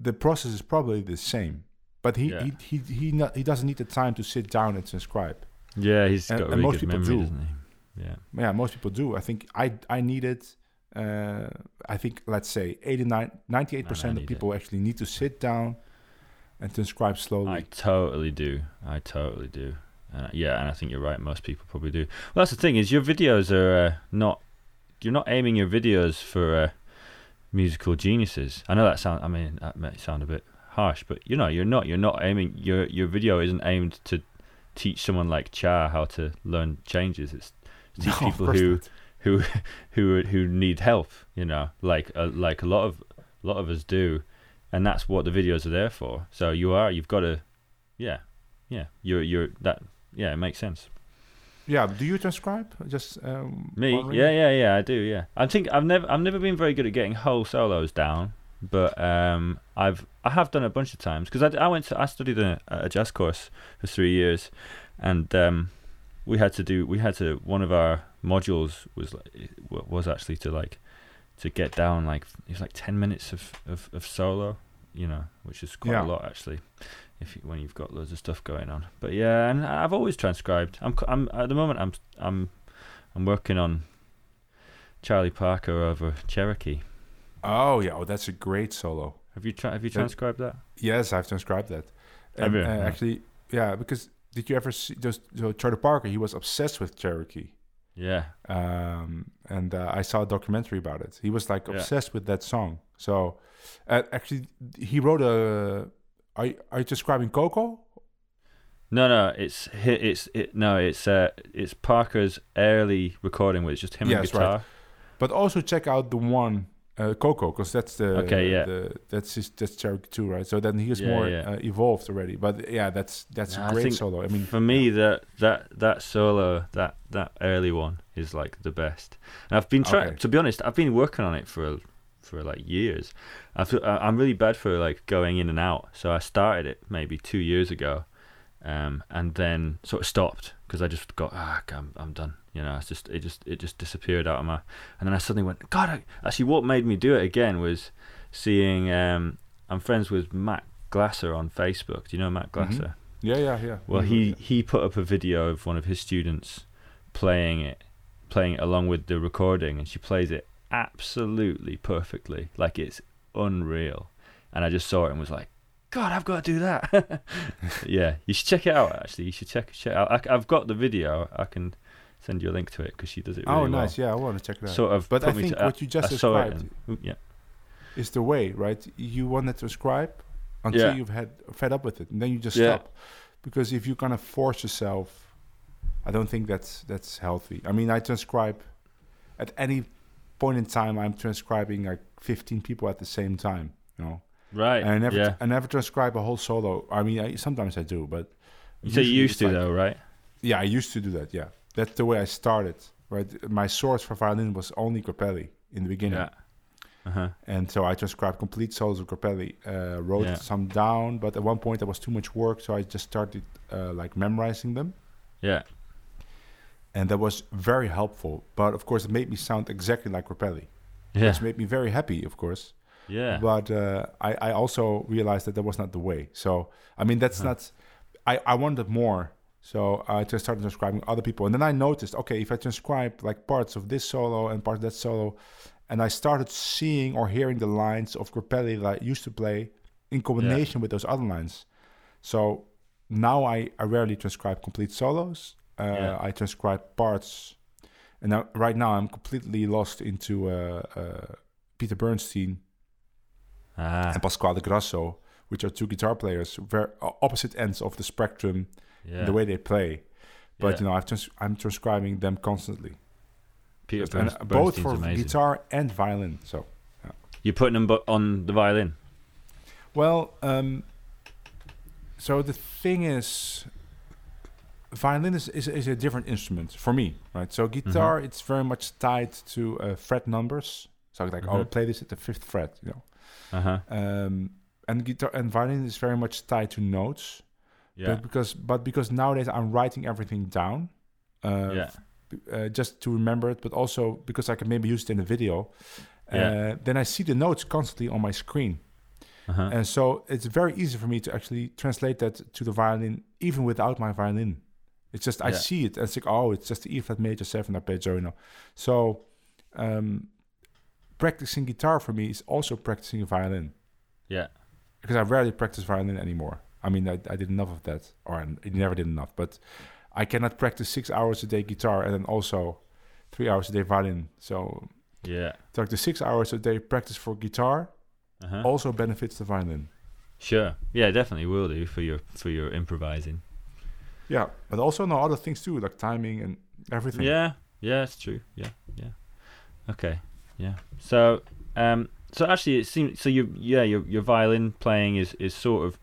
the process is probably the same. but he Yeah. he he he, not, he doesn't need the time to sit down and transcribe. Yeah, he's And- got and really most people memory, do. Yeah. Yeah, most people do. I think I I need it. Uh, I think let's say 89, 98 I percent of it. people actually need to sit down and transcribe slowly. I totally do. I totally do. Uh, yeah, and I think you're right. Most people probably do. Well, that's the thing is your videos are uh, not. You're not aiming your videos for uh, musical geniuses. I know that sound. I mean, that may sound a bit harsh, but you know, you're not. You're not aiming. Your your video isn't aimed to teach someone like Tcha how to learn changes. It's to teach No, people who not. who who who need help. You know, like uh, like a lot of a lot of us do, and that's what the videos are there for. So you are you've got to, yeah, yeah. You're you're that yeah. It makes sense. Yeah, do you transcribe? Just um, Me, wondering? yeah, yeah, yeah. I do, yeah. I think I've never I've never been very good at getting whole solos down, but um, I've I have done a bunch of times because I, I went to I studied a, a jazz course for three years, and um, we had to do we had to one of our modules was like was actually to like to get down like it was like ten minutes of of, of solo, you know, which is quite Yeah. a lot actually. If you, when you've got loads of stuff going on, but yeah, and I've always transcribed. I'm I'm at the moment I'm I'm I'm working on Charlie Parker over Cherokee. Oh yeah, oh that's a great solo. Have you tra- have you transcribed that? Yes, I've transcribed that. And, you? uh, Yeah. Actually, yeah, because did you ever see just so Charlie Parker? He was obsessed with Cherokee, Yeah. um, and uh, I saw a documentary about it. He was like Yeah. obsessed with that song. So, uh, actually, he wrote a. Are you, are you describing Ko-Ko? No, no, it's it's it no, it's uh it's Parker's early recording where it's just him and Yes, guitar. right. But also check out the one uh, Ko-Ko because that's the Okay, yeah. the, that's his, that's Cherokee too, right? So then he is Yeah, more yeah. Uh, evolved already. But yeah, that's that's Yeah, I a great think solo. I mean, For me, that that that solo, that that early one is like the best. And I've been trying. Okay. To be honest, I've been working on it for for like years. I feel I'm really bad for like going in and out. So I started it maybe two years ago, um, and then sort of stopped because I just got ah, I'm I'm done. You know, it's just it just it just disappeared out of my. And then I suddenly went, God, I, actually, what made me do it again was seeing. Um, I'm friends with Matt Glaser on Facebook. Do you know Matt Mhm. Glaser? yeah, yeah, yeah. Well, Mhm, he yeah. he put up a video of one of his students playing it, playing it along with the recording, and she plays it absolutely perfectly, like it's unreal. And I just saw it and was like, God, I've got to do that. yeah, you should check it out. Actually, you should check check it out. I, have got the video. I can send you a link to it because she does it. Really Oh, well. nice. Yeah, I want to check it out. Sort of. but I think to, what you just I described and- yeah. is the way, right? You want to transcribe until Yeah. you've had fed up with it, and then you just Yeah. stop. Because if you're gonna force yourself, I don't think that's that's healthy. I mean, I transcribe at any point in time. I'm transcribing like 15 people at the same time. You know, Right. and I never yeah. I never transcribe a whole solo. I mean, I, sometimes I do, but You say you used to like- though, right? Yeah, I used to do that. Yeah, that's the way I started. Right, my source for violin was only Grappelli in the beginning. Yeah. Uh huh. And so I transcribed complete solos of Grappelli, uh, wrote Yeah. some down, but at one point there was too much work, so I just started uh, like memorizing them, Yeah. And that was very helpful. But of course, it made me sound exactly like Grappelli, Yeah. which made me very happy, of course. Yeah. But uh, I, I also realized that that was not the way. So I mean, that's Uh-huh. not. I I wanted more, so I just started transcribing other people, and then I noticed, okay, if I transcribe like parts of this solo and parts of that solo, and I started seeing or hearing the lines of Grappelli that I used to play in combination with those other lines. So now I, I rarely transcribe complete solos. Uh, Yeah. I transcribe parts, and now, right now I'm completely lost into uh, uh, Peter Bernstein ah. and Pasquale Grasso, which are two guitar players, very opposite ends of the spectrum, Yeah. the way they play. But Yeah. you know, I've trans- I'm transcribing them constantly, Peter And, uh, both for amazing. guitar and violin. So, You're putting them on the violin. well, um, so the thing is, violin is, is is a different instrument for me, right? So guitar, Mm-hmm. it's very much tied to uh, fret numbers. So like, oh, Mhm. play this at the fifth fret, you know. Uh huh. Um, and guitar and violin is very much tied to notes. Yeah. But because but because nowadays I'm writing everything down, uh, yeah. uh, just to remember it, but also because I can maybe use it in a video. Yeah. Uh, then I see the notes constantly on my screen, Uh-huh. and so it's very easy for me to actually translate that to the violin, even without my violin. It's just I Yeah. see it and it's like, oh, it's just the E flat major seven arpeggio, you know. So um, practicing guitar for me is also practicing violin Yeah. because I rarely practice violin anymore. I mean, I, I did enough of that, or I never did enough. But I cannot practice six hours a day guitar and then also three hours a day violin. So, Yeah. like the six hours a day practice for guitar Uh-huh. also benefits the violin. Sure. Yeah, definitely will do for your for your improvising. Yeah, but also no other things too, like timing and everything. Yeah. Yeah, it's true. Yeah. Yeah. Okay. Yeah. So, um, so actually, it seems so. You, yeah, your your violin playing is is sort of.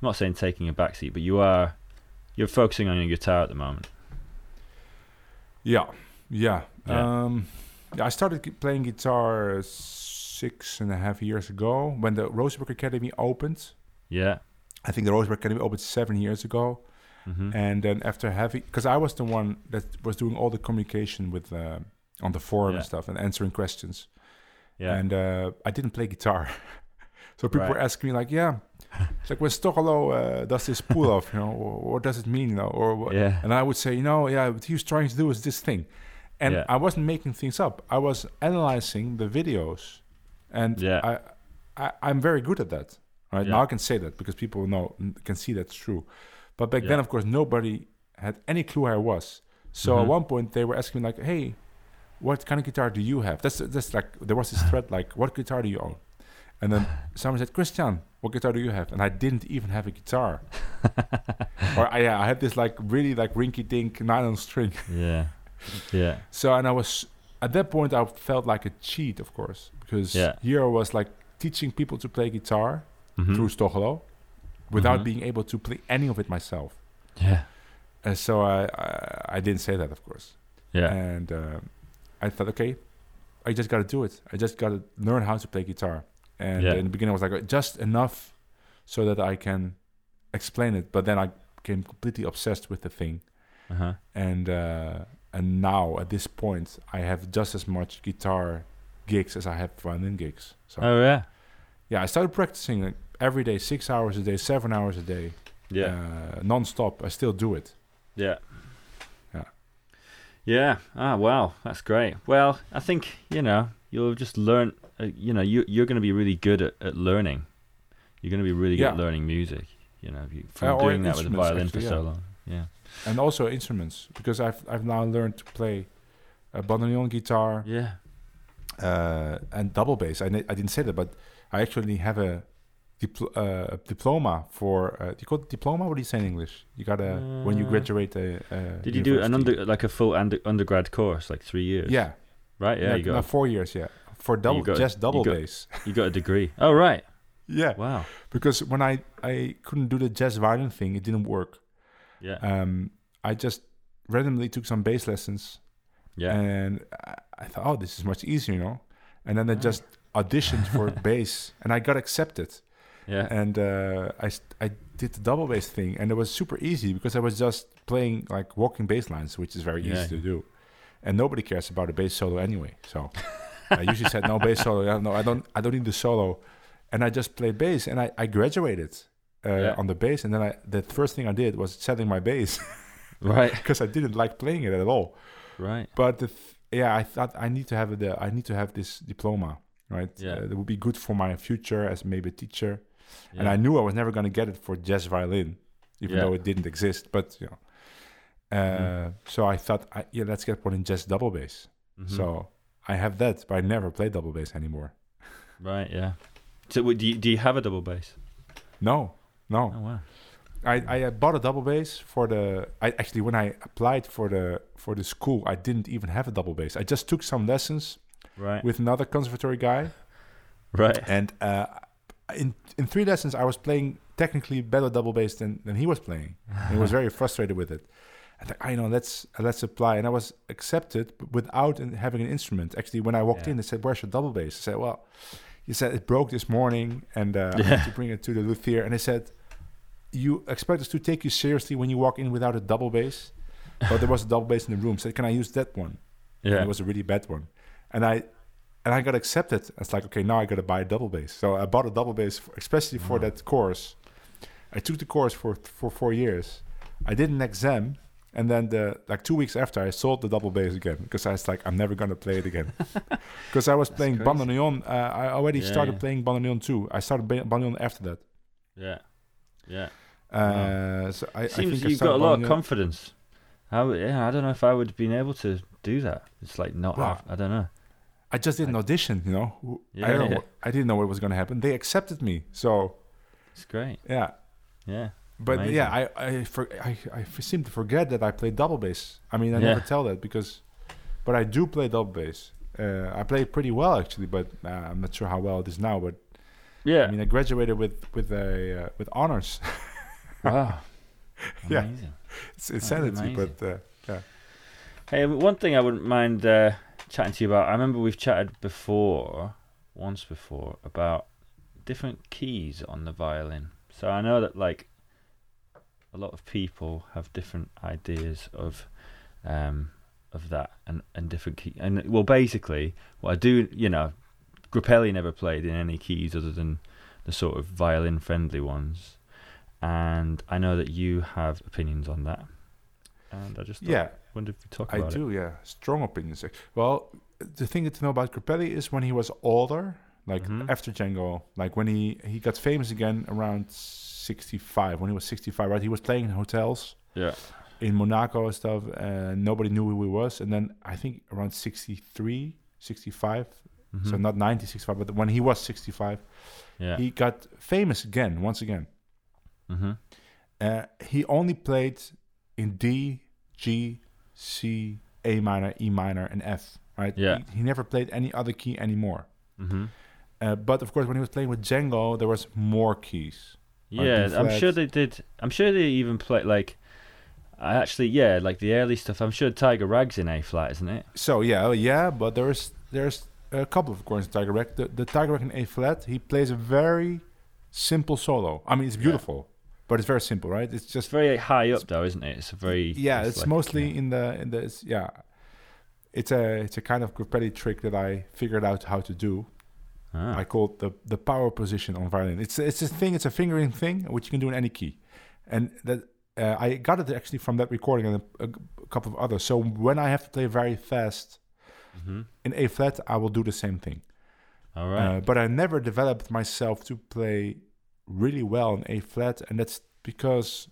I'm not saying taking a backseat, but you are you're focusing on your guitar at the moment. yeah, yeah. Yeah. Um, yeah I started playing guitar six and a half years ago when the Rosenberg Academy opened. Yeah. I think the Rosenberg Academy opened seven years ago. Mm-hmm. and then after having because i was the one that was doing all the communication with uh, on the forum Yeah. and stuff and answering questions yeah. and uh, i didn't play guitar so people were asking me like yeah it's like when Stochelo uh, does this pull off you know what does it mean you know or what yeah. and i would say you know yeah what he was trying to do is this thing and Yeah. i wasn't making things up i was analyzing the videos and Yeah. I, I i'm very good at that right now i can say that because people know can see that's true but back then of course nobody had any clue who i was so at Mhm. one point they were asking me like hey what kind of guitar do you have that's that's like there was this thread like what guitar do you own and then someone said christiaan what guitar do you have and i didn't even have a guitar or I, yeah, I had this like really like rinky dink nylon string yeah. Yeah. so and I was at that point I felt like a cheat, of course, because Yeah. here I was like teaching people to play guitar Mhm. through Stochelo without Mhm. being able to play any of it myself. Yeah. And so I I, I didn't say that, of course. Yeah. And uh, I thought, okay, I just got to do it. I just got to learn how to play guitar. And Yeah. in the beginning, I was like just enough so that I can explain it. But then I became completely obsessed with the thing. Uh-huh. and uh, and now at this point I have just as much guitar gigs as I have violin gigs. So Oh yeah. yeah, I started practicing like, every day, six hours a day, seven hours a day, Yeah. uh, non-stop. I still do it. Yeah. Yeah. Yeah. Ah, wow. That's great. Well, I think, you know, you'll just learn, uh, you know, you, you're going to be really good at, at learning. You're going to be really good Yeah. at learning music, you know, you, from Uh, doing that with the violin actually, for yeah. so long. Yeah. And also instruments because I've I've now learned to play a bandoneon guitar Yeah. uh, and double bass. I, I didn't say that, but I actually have a dipl- uh, diploma for. Uh, do you call it diploma? What do you say in English? You got a when you Uh, graduate a. a Did you do an under, like a full under, undergrad course, like three years? Yeah, Right. Yeah. no, you no, got, four years. Yeah, for double, got- just double you got- bass. you got a degree. Oh, right. yeah, Wow. because when I I couldn't do the jazz violin thing, it didn't work. Yeah. Um, I just randomly took some bass lessons, Yeah. and I, I thought, oh, this is much easier, you know. And then I just auditioned for bass, and I got accepted. Yeah. and uh, I I did the double bass thing, and it was super easy because I was just playing like walking bass lines, which is very Yeah. easy to do, and nobody cares about a bass solo anyway. So I usually said no bass solo. No, I don't. I don't need the solo, and I just played bass, and I, I graduated uh, Yeah. on the bass, and then I the first thing I did was setting my bass right. because I didn't like playing it at all. Right. But the th- yeah, I thought I need to have the I need to have this diploma, right? Yeah. uh, that would be good for my future as maybe a teacher and I knew I was never going to get it for jazz violin, even Yeah. though it didn't exist. But you know, uh, Mhm. so I thought, I, yeah, let's get one in jazz double bass. Mhm. So I have that, but I never play double bass anymore. Right. Yeah. So, do you, do you have a double bass? No, no. Oh wow. I, I uh, bought a double bass for the. I actually when I applied for the for the school, I didn't even have a double bass. I just took some lessons Right. with another conservatory guy, right. and uh, in in three lessons, I was playing technically better double bass than, than he was playing. and he was very frustrated with it. I thought, I know, let's let's apply, and I was accepted without having an instrument. Actually, when I walked Yeah. in, they said, "Where's your double bass?" I said, "Well, he said it broke this morning, and uh, I Yeah. had to bring it to the luthier." And they said, "You expect us to take you seriously when you walk in without a double bass?" But there was a double bass in the room. Said, "Can I use that one?" And Yeah. it was a really bad one, and I and I got accepted. It's like okay, now I got to buy a double bass. So I bought a double bass, for, especially for Wow. that course. I took the course for for four years. I did an exam, and then the like two weeks after, I sold the double bass again because I was like, I'm never gonna play it again. Because I was That's playing bandoneon. Uh, I already Yeah, started yeah. playing bandoneon too. I started ba- bandoneon after that. Yeah. Yeah. Uh, so I, I Seems think I you've got a lot of confidence. How, yeah, I don't know if I would have been able to do that. It's like not. Wow. have- I don't know. I just did an audition, you know. Who- I don't know. yeah. I didn't know what was going to happen. They accepted me, so It's great. yeah. Yeah. But Amazing. yeah, I I, for, I I seem to forget that I play double bass. I mean, I Yeah. never tell that because, but I do play double bass. Uh, I play pretty well actually, but uh, I'm not sure how well it is now. But Yeah. I mean, I graduated with with a uh, with honors. wow. Yeah. Amazing. it's That's insanity, amazing. but uh, yeah. Hey, one thing I wouldn't mind uh, chatting to you about. I remember we've chatted before, once before, about different keys on the violin. So I know that like a lot of people have different ideas of um, of that and and different key. And well, basically, what I do, you know, Grappelli never played in any keys other than the sort of violin friendly ones. And I know that you have opinions on that. And I just yeah, wonder if we talk I about it. do. Yeah, strong opinions. Well, the thing to know about Grappelli is when he was older, like Mhm. after Django, like when he he got famous again around 65. When he was 65, right? He was playing in hotels Yeah. in Monaco and stuff, and nobody knew who he was. And then I think around 63, 65, so Mhm. not 90, 65, but when he was 65, yeah. he got famous again, once again. mm-hmm. Uh, he only played in D, G, C, A minor, E minor, and F. Right? Yeah. He, he never played any other key anymore. Mm-hmm. Uh, but of course, when he was playing with Django, there was more keys. Yeah, I'm sure they did. I'm sure they even played like. I actually, yeah, like the early stuff. I'm sure Tiger Rag's in A flat, isn't it? So yeah, oh, yeah, but there's there's a couple of chords in Tiger Rag. The, the Tiger Rag in A flat, he plays a very simple solo. I mean, it's Yeah. But it's very simple, right? It's It's just very high up though, isn't it? It's a very yeah, it's like, mostly yeah. in the in the it's, yeah. It's a it's a kind of Grappelli trick that I figured out how to do. Ah, I call it the the power position on violin. It's it's a thing. It's a fingering thing which you can do in any key, and that uh, I got it actually from that recording and a, a couple of others. So when I have to play very fast mhm. in A flat, I will do the same thing. All right. Uh, but I never developed myself to play really well in A flat, and that's because,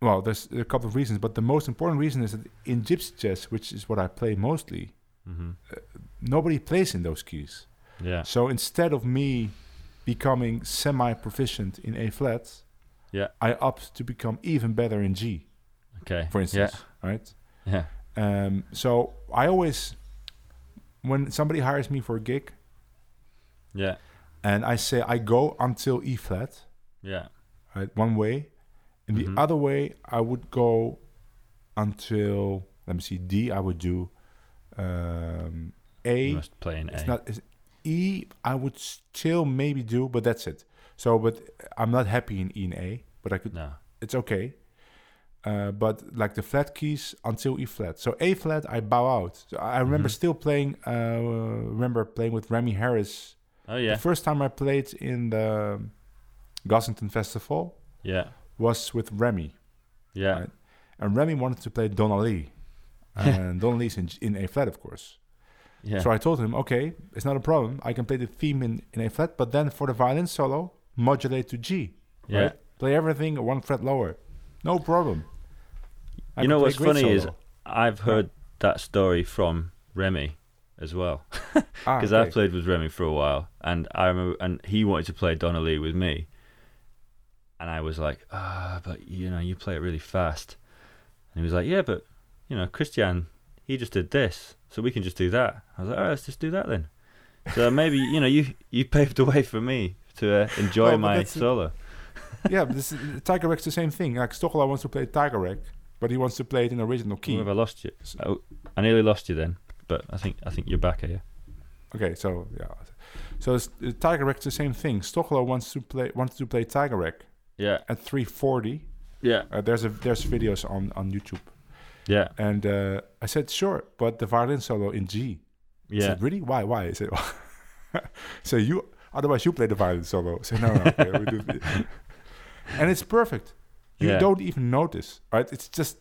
well, there's a couple of reasons, but the most important reason is that in gypsy jazz, which is what I play mostly, mm-hmm. nobody plays in those keys. Yeah. So instead of me becoming semi-proficient in A flat, Yeah. I opt to become even better in G, Okay. for instance, right? Yeah. Um, so I always, when somebody hires me for a gig, Yeah. And I say I go until E flat, Yeah. right, one way, and Mhm. the other way I would go until let me see D. I would do um, A. You must play in It's A. not it's E. I would still maybe do, but that's it. So, but I'm not happy in E and A. But I could. no. It's okay. Uh, but like the flat keys until E flat. So A flat, I bow out. So I remember Mhm. still playing. Uh, remember playing with Remi Harris Oh yeah. the first time I played in the Gossington Festival Yeah. was with Remi, Yeah. Right. and Remi wanted to play Donna Lee, and Donna Lee's in, in A flat, of course. Yeah. So I told him, okay, it's not a problem. I can play the theme in, in A flat, but then for the violin solo, modulate to G. yeah. right? Play everything one fret lower, no problem. I You know what's funny is. I've heard that story from Remi as well. ah, because okay. I played with Remi for a while, and I remember, and he wanted to play Donna Lee with me, and I was like, ah, but you know, you play it really fast, and he was like, yeah, but you know, Christiaan, he just did this, so we can just do that. I was like, all right, let's just do that then. So maybe you know, you you paved the way for me to uh, enjoy Oh, but my that's- solo. yeah, but this, Tiger Rag's the same thing. Like Stochelo wants to play Tiger Rag, but he wants to play it in original key. Where have I lost you? S- Oh, I nearly lost you then, but I think I think you're back here. Okay, so yeah, so uh, Tiger Rag's the same thing. Stochelo wants to play wants to play Tiger Rag Yeah, at 340. yeah, Uh, there's a there's videos on on YouTube, yeah, and uh, I said sure, but the violin solo in G. Yeah. said, really? Why? Why? I said, so you, otherwise you play the violin solo. I said, no, no, okay, we do it. And it's perfect. You Yeah. don't even notice, right? It's just,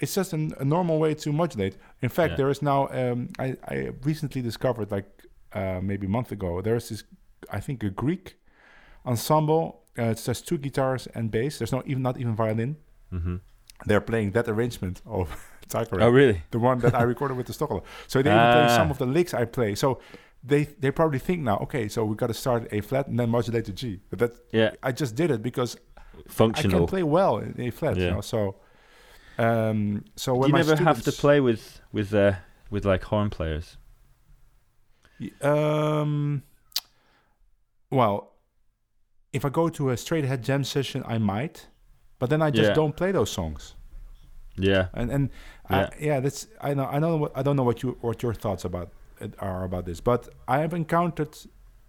it's just an, a normal way to modulate. In fact, Yeah. there is now, um, I, I recently discovered, like uh, maybe a month ago, there's this, I think, a Greek ensemble. Uh, it's just two guitars and bass. There's not even not even violin. Mm-hmm. They're playing that arrangement of Tiger Oh, really? the one that I recorded with the Stochelo. So they even play some Ah. of the licks I play. So they they probably think now, okay, so we got to start A flat and then modulate to G. But that Yeah. I just did it because functional. I can play well in A flat. You Yeah. know, so um, so Do when you never have to play with with uh, with like horn players? Um, well, if I go to a straight ahead jam session, I might, but then I just Yeah. don't play those songs. Yeah. And and Yeah. I, yeah, that's I know I know what I don't know what you what your thoughts about it are about this, but I have encountered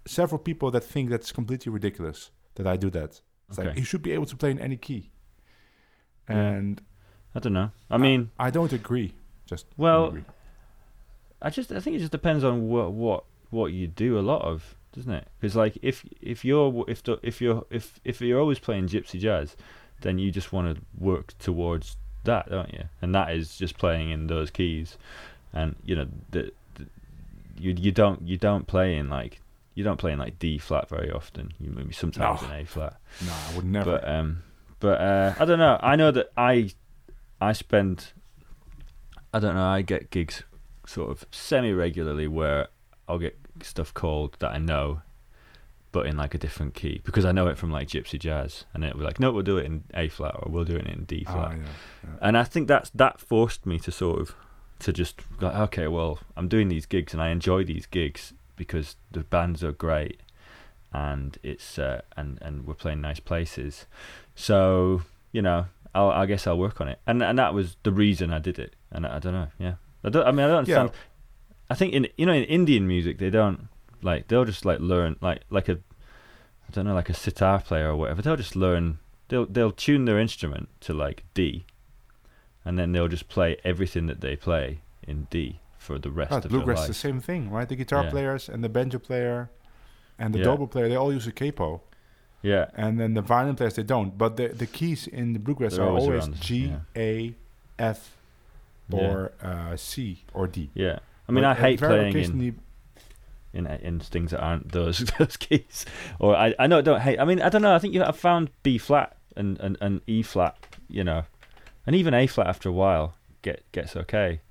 several people that think that's completely ridiculous that I do that. It's like Okay. you should be able to play in any key, Yeah. I don't know. I mean, I don't agree. Just Well, agree. I just I think it just depends on what what what you do a lot of, doesn't it? Because like if if you're if the, if you're if if you're always playing gypsy jazz, then you just want to work towards that, don't you? And that is just playing in those keys, and you know the, the you you don't you don't play in like you don't play in like D flat very often. You maybe sometimes No. in A flat. no, I would never. But um, but uh, I don't know. I know that I, I spend. I don't know. I get gigs, sort of semi regularly where I'll get stuff called that I know, but in like a different key because I know it from like Gypsy Jazz, and it'll be like, no, we'll do it in A flat or we'll do it in D Ah, flat. yeah, yeah. And I think that's that forced me to sort of to just like, okay, well, I'm doing these gigs and I enjoy these gigs because the bands are great and it's uh, and and we're playing nice places. So you know, I'll, I guess I'll work on it. And and that was the reason I did it. And I, I don't know, yeah. I don't. I mean, I don't Yeah. understand. I think in you know in Indian music they don't like they'll just like learn like like a I don't know like a sitar player or whatever. They'll just learn. They'll they'll tune their instrument to like D, and then they'll just play everything that they play in D for the rest Ah, of their bluegrass is life. the same thing, right? The guitar Yeah. players and the banjo player and the Yeah. double player, they all use a capo. Yeah, And then the violin players, they don't. But the, the keys in the bluegrass They're are always always G. A, F, or uh, C, or D. yeah. I mean, But, I uh, hate playing in, in in things that aren't those those keys. Or I I know I don't hate. I mean, I don't know. I think you have found B flat and, and, and E flat. You know, and even A flat after a while get gets okay.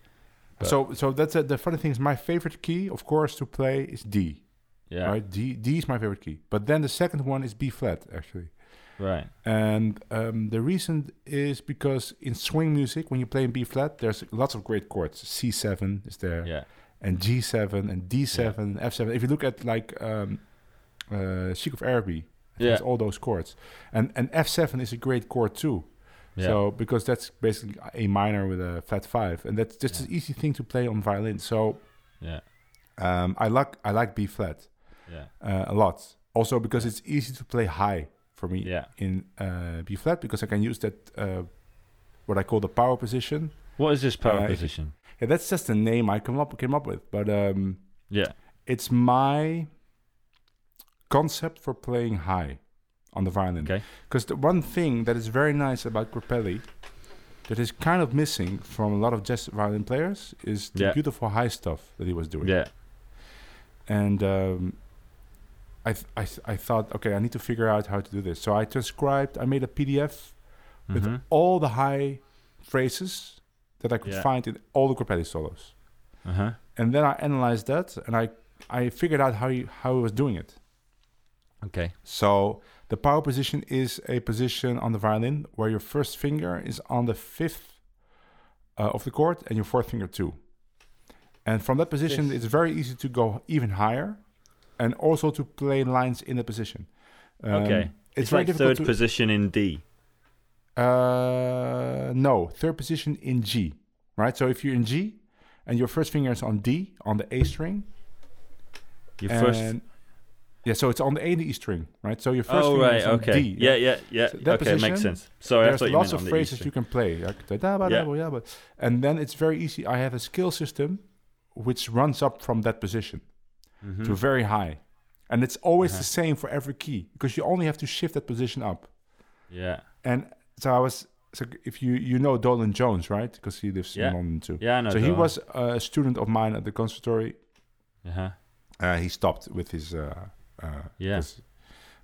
But- So, so that's uh, the funny thing is my favorite key, of course, to play is D. Yeah. Right, D. D is my favorite key. But then the second one is B flat, actually. Right. And um, the reason is because in swing music, when you play in B flat, there's lots of great chords. C7 is there, Yeah. and G7 and D7, and F7. If you look at like um, uh, Sheik of Araby, Yeah. it's all those chords. And and F7 is a great chord too. Yeah. So because that's basically A minor with a flat five, and that's just Yeah. an easy thing to play on violin. So yeah. um, I like I like B flat Yeah. uh, a lot. Also because it's easy to play high for me Yeah. in uh, B flat because I can use that uh, what I call the power position. What is this power Uh, position? Yeah, that's just a name I come up came up with, but um, Yeah. it's my concept for playing high on the violin. Okay. Because the one thing that is very nice about Grappelli that is kind of missing from a lot of jazz violin players is the Yeah. beautiful high stuff that he was doing. Yeah. And um, I, th- I, th- I thought, okay, I need to figure out how to do this. So I transcribed, I made a PDF with Mhm. all the high phrases that I could Yeah. find in all the Grappelli solos. Uh huh. And then I analyzed that and I, I figured out how he, how he was doing it. Okay. So the power position is a position on the violin where your first finger is on the fifth uh, of the chord and your fourth finger too. And from that position, Yes. it's very easy to go even higher, and also to play lines in the position. Um, Okay. it's, It's, like third to. position in D. uh, no, third position in G, right? So if you're in G, and your first finger is on D on the A string, Your first. yeah, so it's on the A and the E string, right? So your first Oh finger right. is on Okay. D. yeah. Yeah. Yeah. So that okay. Makes position, sense. Sorry. I There's thought lots of E phrases string. you can play, like da da ba da Yeah. ba ya ba. and then it's very easy. I have a skill system which runs up from that position Mhm. to very high, and it's always Uh-huh. the same for every key because you only have to shift that position up. Yeah. And so I was so if you you know Dolan Jones right because he lives Yeah. in London too. Yeah, I know. so he was a student of mine at the conservatory. Uh-huh. Uh, he stopped with his. Uh, uh, Yeah. 'cause-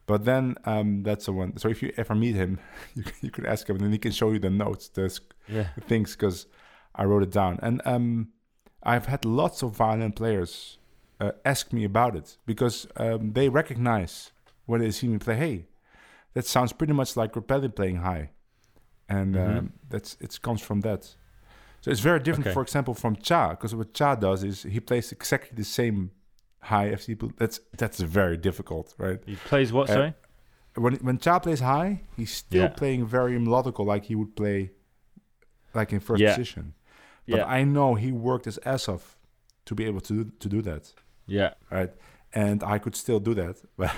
But then um, that's the one. So if you ever meet him, you can, you can ask him, and then he can show you the notes, the, sc- Yeah. the things, because I wrote it down. And um, I've had lots of violin players uh, ask me about it because um, they recognize when they see me play. Hey, that sounds pretty much like Grappelli playing high, and Mhm. um, that's it comes from that. So it's very different, Okay. for example, from Tcha, because what Tcha does is he plays exactly the same high FC. That's that's very difficult, right? He plays what? Uh, Sorry. When when Tcha plays high, he's still Yeah. playing very melodical, like he would play, like in first Yeah. position. But yeah. I know he worked his ass off to be able to do, to do that, yeah. right? And I could still do that, but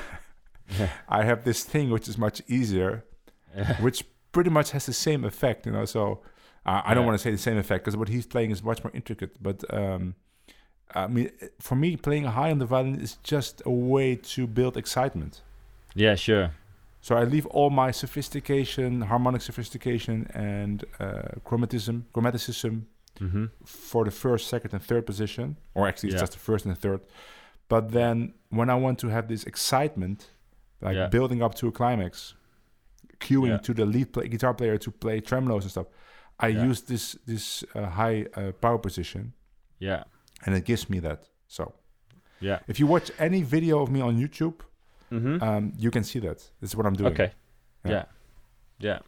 Yeah. I have this thing which is much easier, which pretty much has the same effect, you know. So uh, I don't want to say the same effect because what he's playing is much more intricate. But um, I mean, for me, playing high on the violin is just a way to build excitement. yeah. Sure. So I leave all my sophistication, harmonic sophistication, and uh, chromatism, chromaticism Mm-hmm. for the first, second, and third position, or actually it's just the first and the third. But then when I want to have this excitement, like Yeah. building up to a climax, cueing Yeah. to the lead play, guitar player to play tremolos and stuff, I Yeah. use this this uh, high uh, power position, Yeah. and it gives me that. So Yeah. if you watch any video of me on YouTube, Mm-hmm. um, you can see that. This is what I'm doing. Okay. Yeah. Yeah. yeah.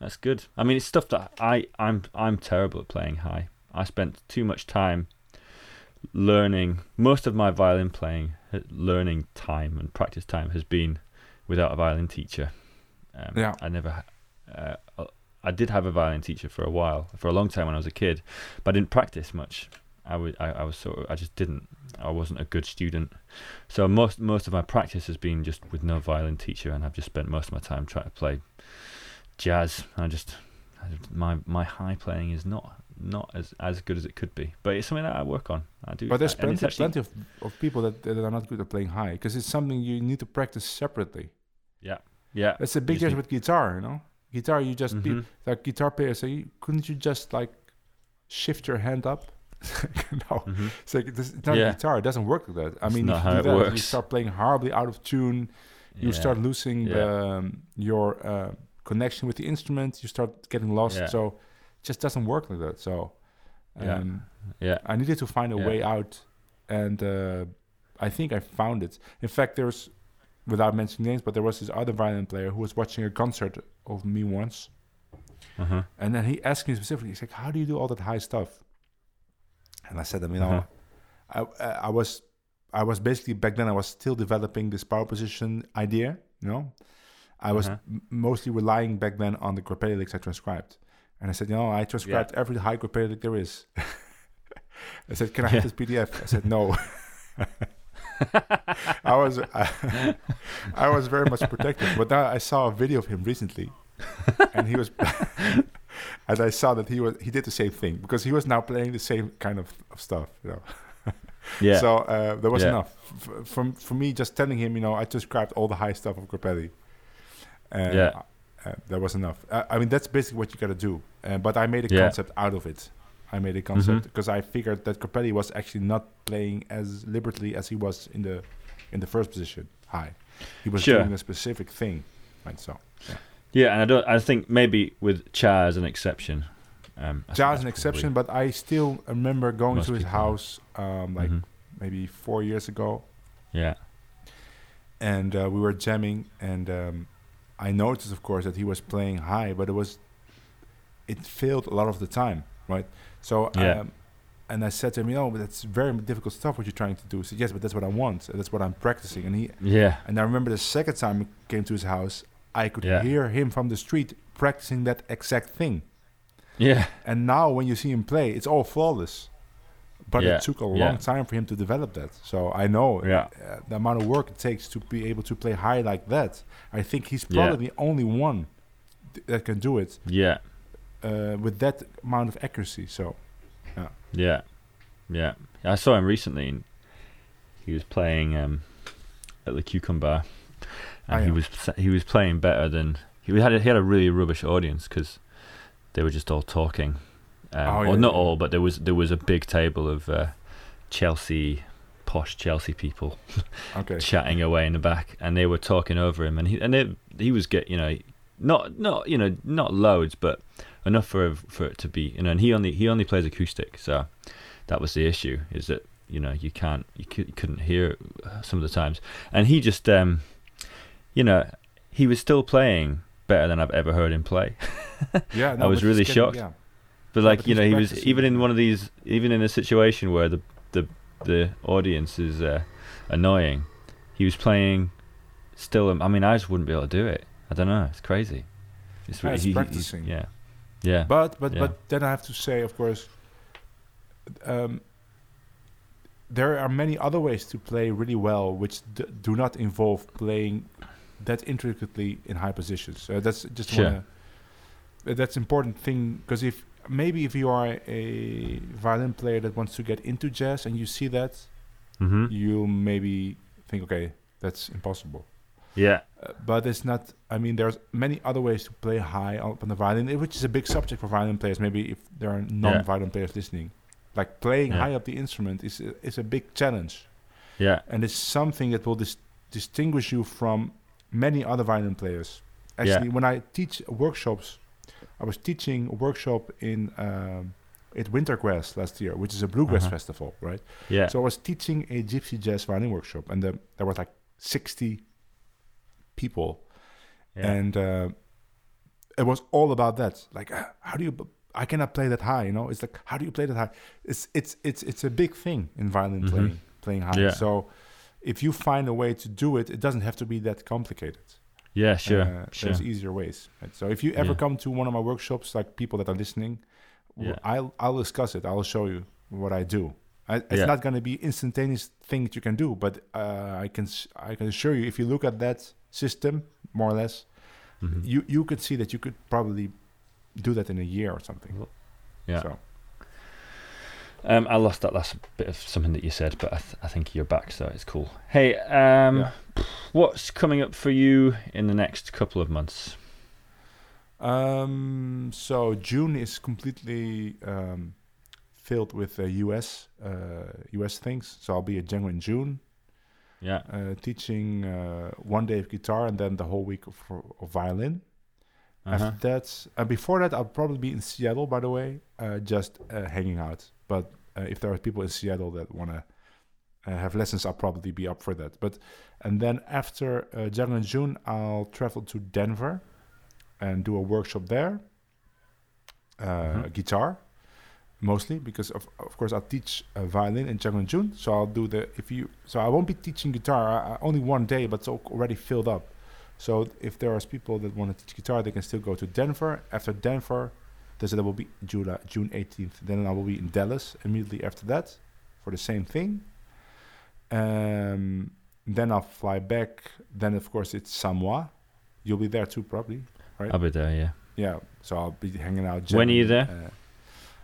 That's good. I mean, it's stuff that I I'm I'm terrible at playing high. I spent too much time learning. Most of my violin playing, learning time and practice time has been without a violin teacher. Um, Yeah. I never. Uh, uh, I did have a violin teacher for a while, for a long time when I was a kid, but I didn't practice much. I would, I, I was sort of, I just didn't. I wasn't a good student. So most most of my practice has been just with no violin teacher, and I've just spent most of my time trying to play jazz. I just I, my my high playing is not not as as good as it could be, but it's something that I work on. I do. But there's it's plenty, actually- plenty of, of people that, that are not good at playing high because it's something you need to practice separately. yeah. Yeah. That's a big difference with guitar, you know. Guitar, you just pe- Mhm. like guitar players say, couldn't you just like shift your hand up? no, Mhm. it's like this, it's not Yeah. guitar. It doesn't work like that. I It's mean, if you do that, you start playing horribly out of tune. You Yeah. start losing Yeah. the, um, your uh, connection with the instrument. You start getting lost. So, just doesn't work like that. So, Yeah. um, Yeah. I needed to find a Yeah. way out, and uh, I think I found it. In fact, there's, without mentioning names, but there was this other violin player who was watching a concert of me once, Uh-huh. and then he asked me specifically, he's like, "How do you do all that high stuff?" And I said, to him, "You know, I I was I was basically back then I was still developing this power position idea. You know, I was Uh-huh. m- mostly relying back then on the Grappelli licks I transcribed." And I said, "You know, I transcribed every high lick there is." I said, "Can I Yeah. have this PDF?" I said, "No." I was I, I was very much protected, but now I saw a video of him recently, and he was, and I saw that he was he did the same thing because he was now playing the same kind of, of stuff, you know. Yeah. So uh, there was Yeah. enough F- from for me just telling him, you know, I just grabbed all the high stuff of Grappelli. And Yeah. Uh, that was enough. Uh, I mean, that's basically what you got to do. Uh, but I made a Yeah. concept out of it. I made a concept Mhm. because I figured that Grappelli was actually not playing as liberally as he was in the in the first position high. He was Sure. doing a specific thing, right? So yeah, and I don't. I think maybe with Tcha as an exception. Um, think an exception, but I still remember going to his house um, like Mhm. maybe four years ago, Yeah. and uh, we were jamming, and um, I noticed, of course, that he was playing high, but it was it failed a lot of the time, right? So, Yeah. um, and I said to him, you know, that's very difficult stuff. What you're trying to do? He said, yes, but that's what I want. and That's what I'm practicing. And he Yeah. and I remember the second time I came to his house, I could Yeah. hear him from the street practicing that exact thing. Yeah. And now when you see him play, it's all flawless. But Yeah, it took a yeah. long time for him to develop that. So I know Yeah. uh, the amount of work it takes to be able to play high like that. I think he's Yeah. probably the only one th- that can do it Yeah. uh, with that amount of accuracy. So Yeah. Yeah. yeah. I saw him recently. And he was playing um, at the QuecumBar, and Ah, he yeah. was he was playing better than he had. A, he had a really rubbish audience because they were just all talking. Um, Oh, or not all, but there was there was a big table of uh, Chelsea, posh Chelsea people Okay. chatting away in the back, and they were talking over him, and he and they, he was get you know not not you know not loads, but enough for for it to be you know, and he only he only plays acoustic, so that was the issue is that you know you can't you, you couldn't hear some of the times, and he just um you know he was still playing better than I've ever heard him play. Yeah, I was really getting- shocked. Yeah. But like you know, he was even in one of these, even in a situation where the the the audience is uh, annoying, he was playing. Still, um, I mean, I just wouldn't be able to do it. I don't know. It's crazy. It's Yeah, he- he's- practicing. yeah, yeah, But but Yeah. but then I have to say, of course, um, there are many other ways to play really well, which d- do not involve playing that intricately in high positions. So that's just Sure. uh, that's important thing because if maybe if you are a violin player that wants to get into jazz and you see that, hmm you maybe think, okay, that's impossible. yeah, Uh, but it's not. I mean, there's many other ways to play high up on the violin, eh, which is a big subject for violin players. Maybe if there are non-violin players listening, like playing Yeah. high up the instrument is a, is a big challenge, yeah, and it's something that will dis- distinguish you from many other violin players. Yeah. Actually, when I teach workshops, I was teaching a workshop in um, at Wintergrass last year, which is a bluegrass Uh-huh. festival, right? yeah, So I was teaching a gypsy jazz violin workshop, and the, there was like sixty people, yeah. and uh, it was all about that. Like, uh, how do you? b- I cannot play that high. You know, it's like, how do you play that high? It's it's it's it's a big thing in violin Mhm. playing, playing high. Yeah. So if you find a way to do it, it doesn't have to be that complicated. Yeah, sure, Uh, sure. There's easier ways. Right? So if you ever Yeah. come to one of my workshops, like people that are listening, Yeah. I'll I'll discuss it. I'll show you what I do. I, it's Yeah. not going to be instantaneous thing that you can do, but uh, I can I can assure you, if you look at that system more or less, Mhm. you you could see that you could probably do that in a year or something. Yeah. So Um, I lost that last bit of something that you said, but I, th- I think you're back, so it's cool. Hey, um, Yeah. what's coming up for you in the next couple of months? um, so June is completely um, filled with uh, US uh, US things. So I'll be at Django in June. Yeah, uh, teaching uh, one day of guitar and then the whole week of, of violin. uh-huh. After that, uh, before that, I'll probably be in Seattle. By the way, uh, just uh, hanging out. But uh, if there are people in Seattle that want to uh, have lessons, I'll probably be up for that. But and then after uh, January and June, I'll travel to Denver and do a workshop there. Uh, Mhm. Guitar, mostly because of of course I'll teach uh, violin in January and June. So I'll do the if you so I won't be teaching guitar I, I, only one day, but it's already filled up. So if there are people that want to teach guitar, they can still go to Denver. After Denver, this that will be July, June 18th. Then I will be in Dallas immediately after that for the same thing. Um, then I'll fly back. Then of course it's Samois. You'll be there too, probably. right? I'll be there. Yeah. Yeah. So I'll be hanging out. When are you there? Uh,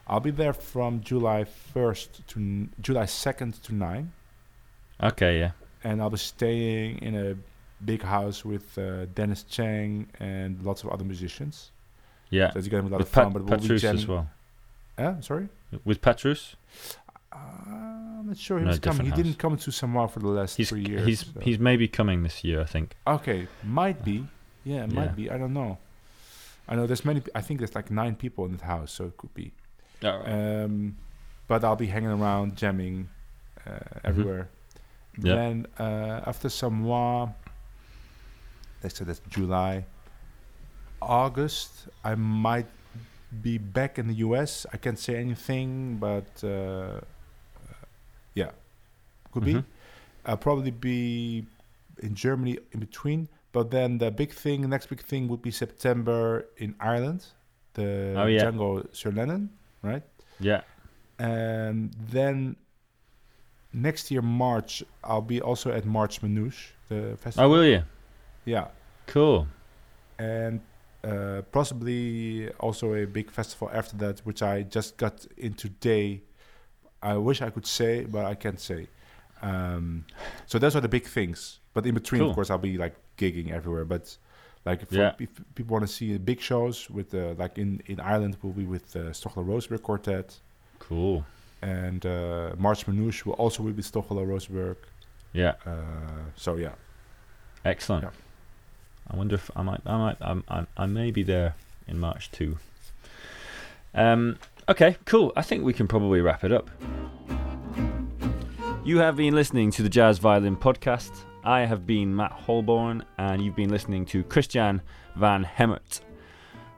I'll be there from July 1st to n- July 2nd to 9 Okay. Yeah. and I'll be staying in a big house with uh, Denis Chang and lots of other musicians. Yeah. So it's gonna be a lot With of fun. Pat- but we'll be Patrus jamming. as well. Eh? Sorry, With Patrus, uh, I'm not sure he No, was coming. He didn't come to Samois for the last he's three years. he's so- he's maybe coming this year. I think. okay. Might be. Yeah, it Yeah. might be. I don't know. I know there's many. I think there's like nine people in the house, so it could be. Um, but I'll be hanging around, jamming uh, everywhere. Mm-hmm. Yeah. Then uh, after Samois, let's say that's July, August, I might be back in the US. I can't say anything, but uh, yeah, could be. Mhm. I'll probably be in Germany in between. But then the big thing, the next big thing would be September in Ireland, the Oh, yeah. Django Sur Lennon, right? Yeah. And then next year, March, I'll be also at March Manouche, the festival. Oh, will you? Yeah. Cool. And uh, possibly also a big festival after that, which I just got in today. I wish I could say, but I can't say. Um, so those are the big things. But in between, Cool. of course, I'll be like gigging everywhere. But like if, Yeah. if people want to see big shows with uh, like in in Ireland, we'll be with uh, Stochelo Rosenberg Quartet, Cool. and uh, March Manouche will also be with Stochelo Rosenberg. Yeah. Uh, so yeah, Excellent. Yeah. I wonder if I might, I might, I'm, I, I may be there in March too. Um, okay, cool. I think we can probably wrap it up. You have been listening to the Jazz Violin Podcast. I have been Matt Holborn, and you've been listening to Christiaan Van Hemert.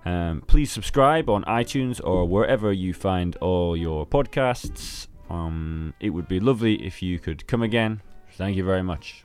Um, please subscribe on iTunes or wherever you find all your podcasts. Um, it would be lovely if you could come again. Thank you very much.